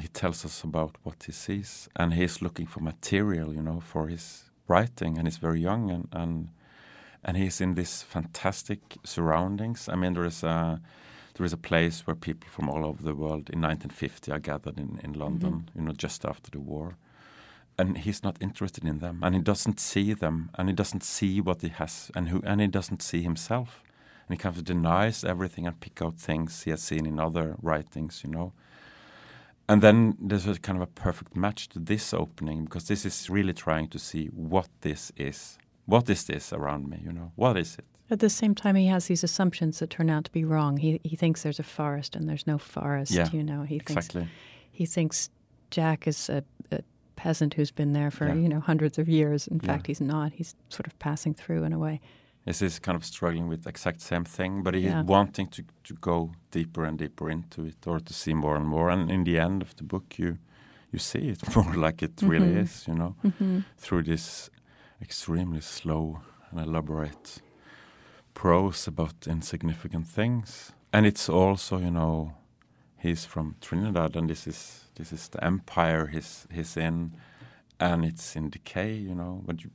[SPEAKER 2] he tells us about what he sees, and he's looking for material, you know, for his writing, and he's very young, and and and he's in these fantastic surroundings. I mean, there is a there is a place where people from all over the world in 1950 are gathered in in London, mm-hmm. you know, just after the war. And he's not interested in them, and he doesn't see them, and he doesn't see what he has, and who, and he doesn't see himself, and he kind of denies everything and pick out things he has seen in other writings, you know. And then there's a kind of a perfect match to this opening because this is really trying to see what this is. What is this around me, you know? What is it?
[SPEAKER 1] At the same time, he has these assumptions that turn out to be wrong. He he thinks there's a forest and there's no forest.
[SPEAKER 2] Yeah,
[SPEAKER 1] you know, he thinks he thinks Jack is a, a peasant who's been there for
[SPEAKER 2] Yeah.
[SPEAKER 1] you know hundreds of years. In
[SPEAKER 2] Yeah.
[SPEAKER 1] fact, he's not. He's sort of passing through in a way.
[SPEAKER 2] Yes, he's kind of struggling with the exact same thing, but he's
[SPEAKER 1] Yeah.
[SPEAKER 2] wanting to, to go deeper and deeper into it or to see more and more. And in the end of the book, you you see it more like it really
[SPEAKER 1] Mhm.
[SPEAKER 2] is, you know, through this extremely slow and elaborate prose about insignificant things. And it's also, you know, he's from Trinidad, and this is this is the empire he's he's in, and it's in decay, you know. But you,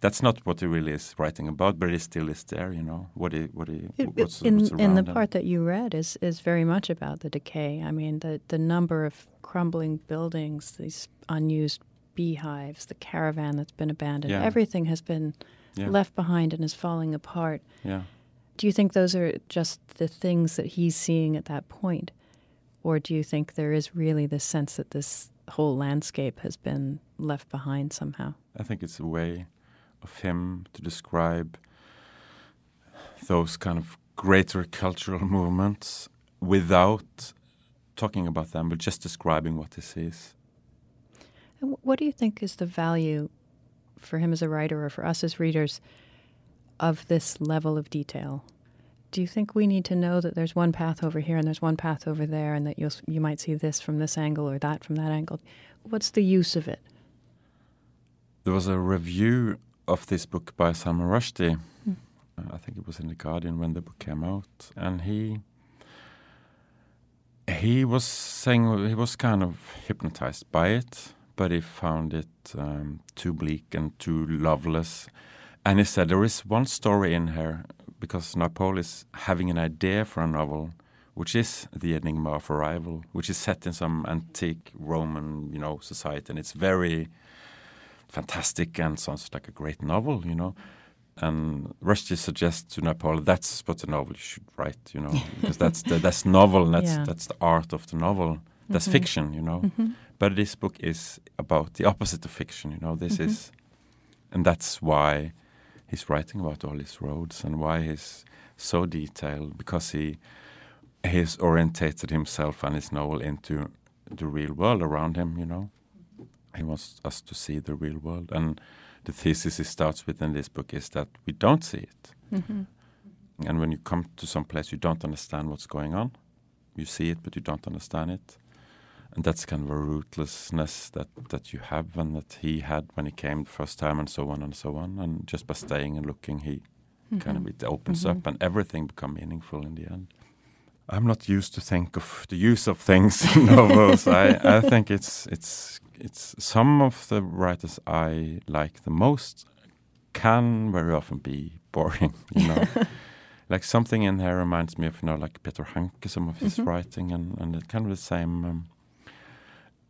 [SPEAKER 2] that's not what he really is writing about, but it still is there, you know. What he what he what's,
[SPEAKER 1] in
[SPEAKER 2] what's
[SPEAKER 1] in the
[SPEAKER 2] him.
[SPEAKER 1] part that you read is is very much about the decay. I mean, the the number of crumbling buildings, these unused beehives, the caravan that's been abandoned.
[SPEAKER 2] Yeah.
[SPEAKER 1] Everything has been
[SPEAKER 2] Yeah.
[SPEAKER 1] left behind and is falling apart.
[SPEAKER 2] Yeah.
[SPEAKER 1] Do you think those are just the things that he's seeing at that point? Or do you think there is really this sense that this whole landscape has been left behind somehow?
[SPEAKER 2] I think it's a way of him to describe those kind of greater cultural movements without talking about them, but just describing what he sees.
[SPEAKER 1] And what do you think is the value for him as a writer or for us as readers of this level of detail? Do you think we need to know that there's one path over here and there's one path over there, and that you'll you might see this from this angle or that from that angle? What's the use of it?
[SPEAKER 2] There was a review of this book by Salman Rushdie. Uh, I think it was in the Guardian when the book came out, and he he was saying he was kind of hypnotized by it, but he found it um, too bleak and too loveless. And he said there is one story in here because Naipaul is having an idea for a novel, which is the Enigma of Arrival, which is set in some antique Roman, you know, society, and it's very fantastic and sounds like a great novel, you know. And Rushdie suggests to Naipaul that's what the novel you should write, you know, because that's the, that's novel, and that's
[SPEAKER 1] Yeah.
[SPEAKER 2] that's the art of the novel. That's
[SPEAKER 1] Mhm.
[SPEAKER 2] fiction, you know.
[SPEAKER 1] Mhm.
[SPEAKER 2] But this book is about the opposite of fiction, you know. This is, and that's why he's writing about all these roads and why he's so detailed because he he's orientated himself and his novel into the real world around him, you know. He wants us to see the real world, and the thesis he starts with in this book is that we don't see it.
[SPEAKER 1] Mhm.
[SPEAKER 2] And when you come to some place, you don't understand what's going on. You see it, but you don't understand it. And that's kind of a rootlessness that, that you have and that he had when he came the first time, and so on and so on. And just by staying and looking, he kind of mm-hmm. it opens up, mm-hmm. and everything become meaningful in the end. I'm not used to think of the use of things in novels. I, I think it's it's it's some of the writers I like the most can very often be boring. You know, like something in here reminds me of you know like Peter Handke, some of his mm-hmm. writing, and and it kind of the same um,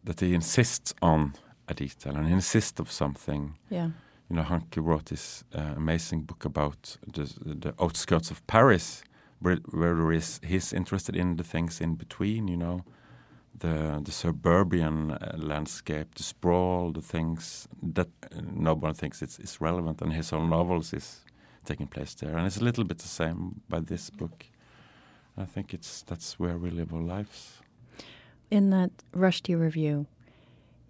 [SPEAKER 2] that he insists on a detail and he insists of something
[SPEAKER 1] Yeah.
[SPEAKER 2] you know, Handke wrote this uh, amazing book about the, the outskirts of Paris, where, where is he's interested in the things in between, you know, the the suburban uh, landscape, the sprawl, the things that uh, one thinks it's, it's relevant, and his own novels is taking place there, and it's a little bit the same by this book. I think it's that's where we live our lives.
[SPEAKER 1] In that Rushdie review,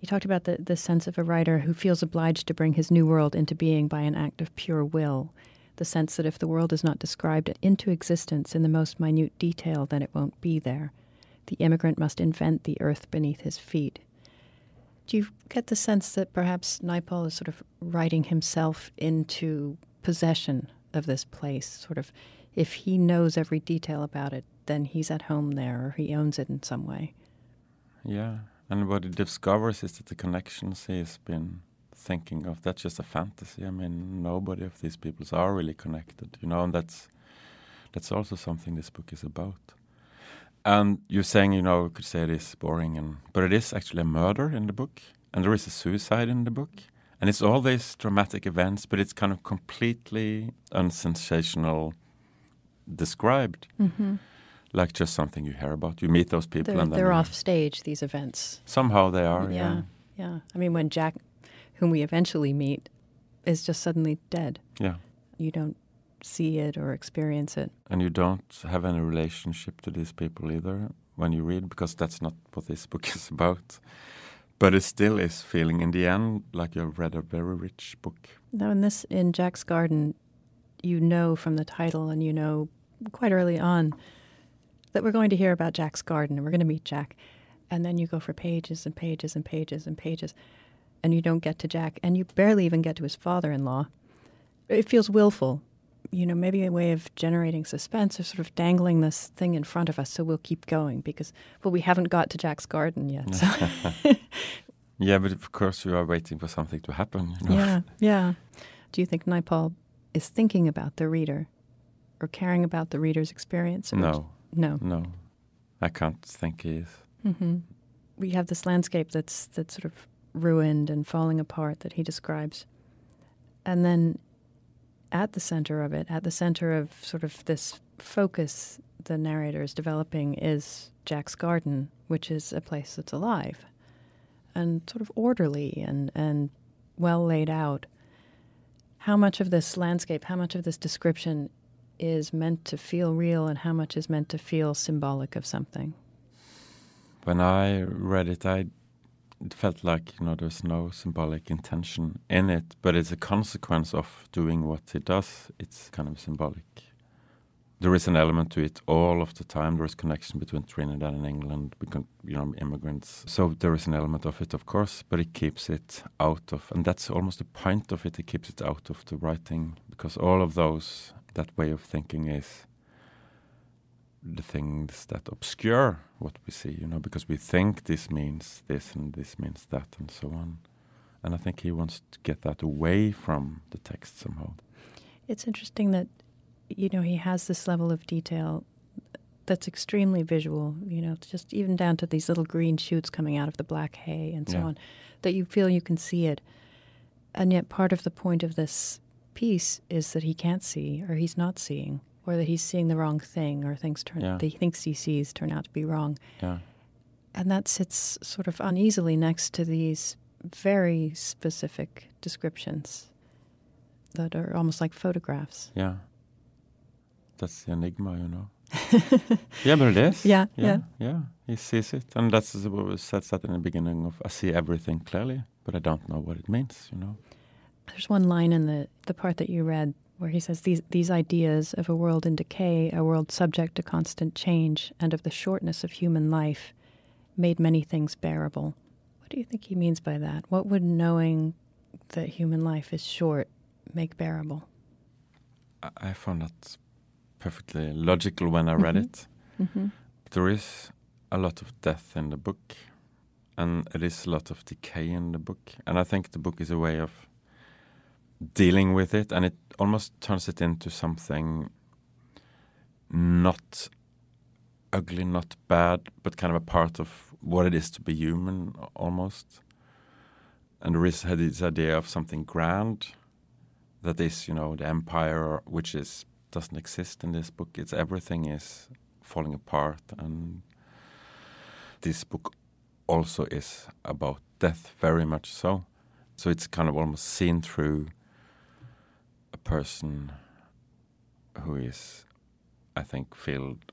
[SPEAKER 1] you talked about the, the sense of a writer who feels obliged to bring his new world into being by an act of pure will. The sense that if the world is not described into existence in the most minute detail, then it won't be there. The immigrant must invent the earth beneath his feet. Do you get the sense that perhaps Naipaul is sort of writing himself into possession of this place? Sort of, if he knows every detail about it, then he's at home there or he owns it in some way.
[SPEAKER 2] Yeah, and what he discovers is that the connections he's been thinking of that's just a fantasy. I mean, nobody of these peoples are really connected, you know, and that's that's also something this book is about. And you're saying, you know, you could say it is boring, and but it is actually a murder in the book, and there is a suicide in the book, and it's all these dramatic events, but it's kind of completely unsensational described, mm-hmm. Like just something you hear about. You meet those people,
[SPEAKER 1] They're,
[SPEAKER 2] and then
[SPEAKER 1] they're off stage, these events.
[SPEAKER 2] Somehow they are,
[SPEAKER 1] yeah,
[SPEAKER 2] yeah.
[SPEAKER 1] yeah. I mean, when Jack, whom we eventually meet, is just suddenly dead,
[SPEAKER 2] Yeah.
[SPEAKER 1] you don't see it or experience it.
[SPEAKER 2] And you don't have any relationship to these people either when you read, because that's not what this book is about. But it still is feeling in the end like you've read a very rich book.
[SPEAKER 1] Now, in this, in Jack's Garden, you know from the title and you know quite early on that we're going to hear about Jack's Garden and we're going to meet Jack. And then you go for pages and pages and pages and pages, and you don't get to Jack, and you barely even get to his father in law. It feels willful, you know, maybe a way of generating suspense or sort of dangling this thing in front of us so we'll keep going because, well, we haven't got to Jack's Garden yet. So.
[SPEAKER 2] Yeah, but of course you are waiting for something to happen. You know?
[SPEAKER 1] Yeah, yeah. Do you think Naipaul is thinking about the reader or caring about the reader's experience?
[SPEAKER 2] No,
[SPEAKER 1] No.
[SPEAKER 2] no. I can't think he is.
[SPEAKER 1] hmm We have this landscape that's that's sort of ruined and falling apart that he describes. And then at the center of it, at the center of sort of this focus the narrator is developing is Jack's garden, which is a place that's alive and sort of orderly and, and well laid out. How much of this landscape, how much of this description is meant to feel real and how much is meant to feel symbolic of something?
[SPEAKER 2] When I read it, I it felt like you know there's no symbolic intention in it, but it's a consequence of doing what it does. It's kind of symbolic. There is an element to it all of the time. There is connection between Trinidad and England, because you know immigrants. So there is an element of it, of course, but it keeps it out of, and that's almost the point of it. It keeps it out of the writing because all of those that way of thinking is the things that obscure what we see, you know, because we think this means this and this means that and so on. And I think he wants to get that away from the text somehow.
[SPEAKER 1] It's interesting that, you know, he has this level of detail that's extremely visual, you know, it's just even down to these little green shoots coming out of the black hay and so
[SPEAKER 2] Yeah.
[SPEAKER 1] on, that you feel you can see it. And yet, part of the point of this piece is that he can't see, or he's not seeing, or that he's seeing the wrong thing, or things turn
[SPEAKER 2] Yeah.
[SPEAKER 1] that he thinks he sees turn out to be wrong.
[SPEAKER 2] Yeah.
[SPEAKER 1] And that sits sort of uneasily next to these very specific descriptions that are almost like photographs.
[SPEAKER 2] Yeah. That's the enigma, you know. yeah, but it is.
[SPEAKER 1] Yeah,
[SPEAKER 2] yeah, yeah. He sees it, and that's what was says that in the beginning of I see everything clearly, but I don't know what it means, you know.
[SPEAKER 1] There's one line in the, the part that you read where he says these these ideas of a world in decay, a world subject to constant change, and of the shortness of human life made many things bearable. What do you think he means by that? What would knowing that human life is short make bearable?
[SPEAKER 2] I, found that perfectly logical when I read
[SPEAKER 1] Mhm.
[SPEAKER 2] it.
[SPEAKER 1] Mm-hmm.
[SPEAKER 2] There is a lot of death in the book, and it is a lot of decay in the book. And I think the book is a way of dealing with it, and it almost turns it into something not ugly, not bad, but kind of a part of what it is to be human, almost. And Riz had this idea of something grand that is, you know, the empire, which is doesn't exist in this book. It's everything is falling apart, and this book also is about death, very much so. So it's kind of almost seen through person who is, I think, filled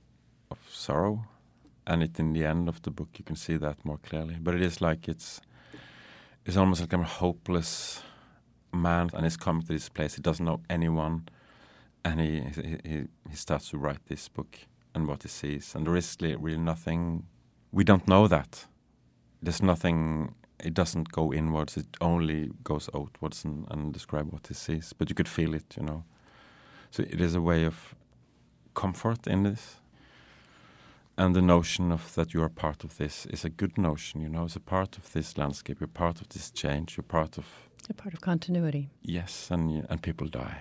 [SPEAKER 2] of sorrow, and it in the end of the book you can see that more clearly. But it is like it's it's almost like a hopeless man, and he's coming to this place. He doesn't know anyone, and he he he, starts to write this book and what he sees, and there is really nothing. We don't know that. There's nothing. It doesn't go inwards. It only goes outwards and, and describe what he sees. But you could feel it, you know. So it is a way of comfort in this. And the notion of that you are part of this is a good notion, you know. It's a part of this landscape. You're part of this change. You're part of
[SPEAKER 1] A part of continuity.
[SPEAKER 2] Yes, and and people die,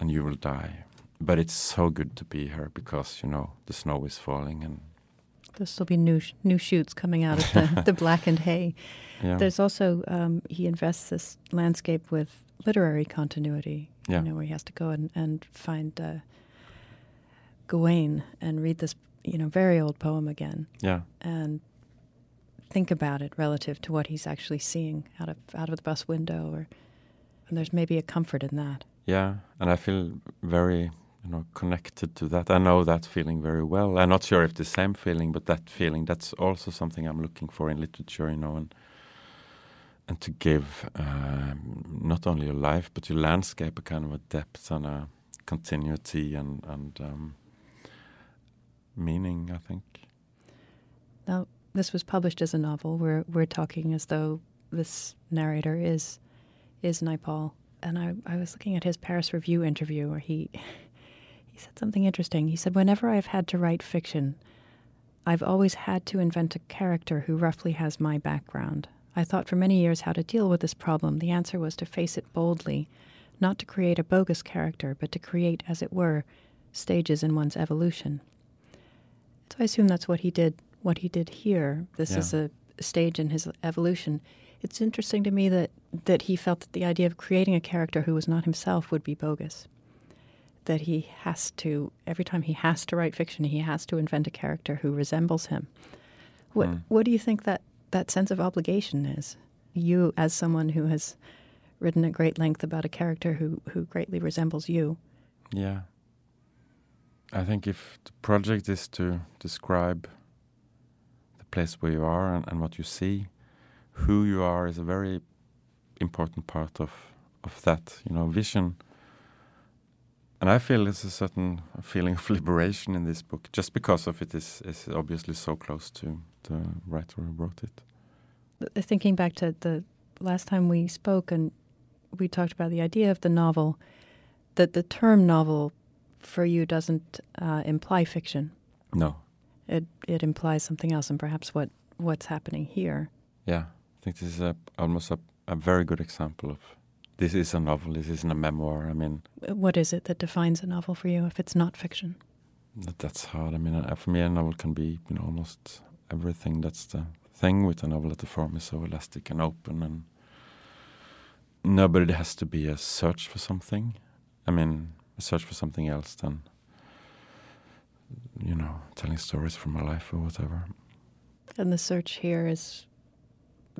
[SPEAKER 2] and you will die. But it's so good to be here because you know the snow is falling, and
[SPEAKER 1] There'll still be new sh- new shoots coming out of the, the blackened hay.
[SPEAKER 2] yeah,
[SPEAKER 1] There's also um, he invests this landscape with literary continuity.
[SPEAKER 2] Yeah.
[SPEAKER 1] You know, where he has to go and, and find uh, Gawain and read this, you know, very old poem again
[SPEAKER 2] yeah,
[SPEAKER 1] and think about it relative to what he's actually seeing out of out of the bus window, or and there's maybe a comfort in that.
[SPEAKER 2] yeah. And I feel very you know connected to that. I know that feeling very well. I'm not sure if the same feeling, but that feeling that's also something I'm looking for in literature, you know, and and to give um, not only your life but your landscape a kind of a depth and a continuity and and um, meaning. I think.
[SPEAKER 1] Now, this was published as a novel. We're we're talking as though this narrator is is Naipaul. And I, I was looking at his Paris Review interview where he he said something interesting. He said, Whenever I've had to write fiction, I've always had to invent a character who roughly has my background. I thought for many years how to deal with this problem. The answer was to face it boldly, not to create a bogus character, but to create, as it were, stages in one's evolution. So I assume that's what he did. What he did here. This
[SPEAKER 2] Yeah.
[SPEAKER 1] is a stage in his evolution. It's interesting to me that that he felt that the idea of creating a character who was not himself would be bogus. That he has to every time he has to write fiction, he has to invent a character who resembles him. What
[SPEAKER 2] Hmm.
[SPEAKER 1] What do you think that that sense of obligation is? You, as someone who has written at great length about a character who who greatly resembles you.
[SPEAKER 2] Yeah. I think if the project is to describe the place where you are and, and what you see, who you are is a very important part of, of that, you know, vision. And I feel there's a certain feeling of liberation in this book, just because of it is, is obviously so close to the writer who wrote it.
[SPEAKER 1] Thinking back to the last time we spoke and we talked about the idea of the novel, that the term novel for you doesn't uh, imply fiction.
[SPEAKER 2] No.
[SPEAKER 1] It it implies something else, and perhaps what what's happening here.
[SPEAKER 2] Yeah, I think this is a, almost a, a very good example of this is a novel, this isn't a memoir. I mean,
[SPEAKER 1] What is it that defines a novel for you if it's not fiction?
[SPEAKER 2] That, that's hard. I mean, uh, for me, a novel can be you know almost everything. That's the thing with a novel that the form is so elastic and open, and No, but it has to be a search for something. I mean, a search for something else than, you know, telling stories from my life or whatever.
[SPEAKER 1] And the search here is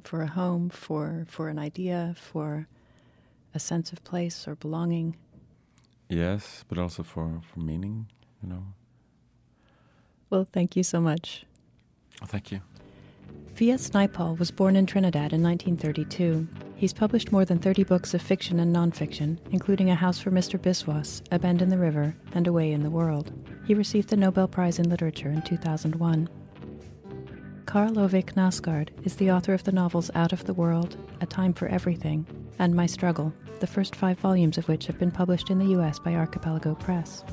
[SPEAKER 1] for a home, for for an idea, for a sense of place or belonging.
[SPEAKER 2] Yes, but also for, for meaning, you know.
[SPEAKER 1] Well, thank you so much.
[SPEAKER 2] Oh, thank you.
[SPEAKER 1] V.S. Naipaul was born in Trinidad in 1932. He's published more than 30 books of fiction and nonfiction, including A House for Mr. Biswas, A Bend in the River, and A Way in the World. He received the Nobel Prize in Literature in 2001. Karl Ove Knausgaard is the author of the novels Out of the World, A Time for Everything, and My Struggle, the first five volumes of which have been published in the U.S. by Archipelago Press.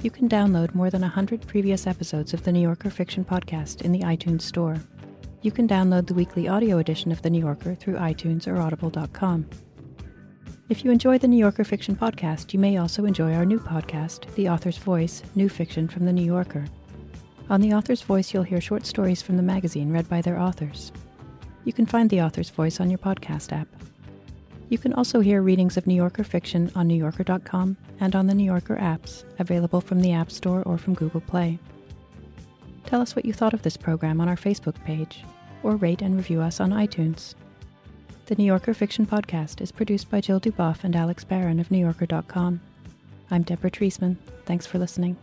[SPEAKER 1] You can download more than 100 previous episodes of the New Yorker Fiction Podcast in the iTunes Store. You can download the weekly audio edition of The New Yorker through iTunes or audible.com. If you enjoy the New Yorker Fiction Podcast, you may also enjoy our new podcast, The Author's Voice New Fiction from The New Yorker. On The Author's Voice, you'll hear short stories from the magazine read by their authors. You can find The Author's Voice on your podcast app. You can also hear readings of New Yorker fiction on NewYorker.com and on the New Yorker apps, available from the App Store or from Google Play. Tell us what you thought of this program on our Facebook page, or rate and review us on iTunes. The New Yorker Fiction Podcast is produced by Jill Duboff and Alex Barron of NewYorker.com. I'm Deborah Treisman. Thanks for listening.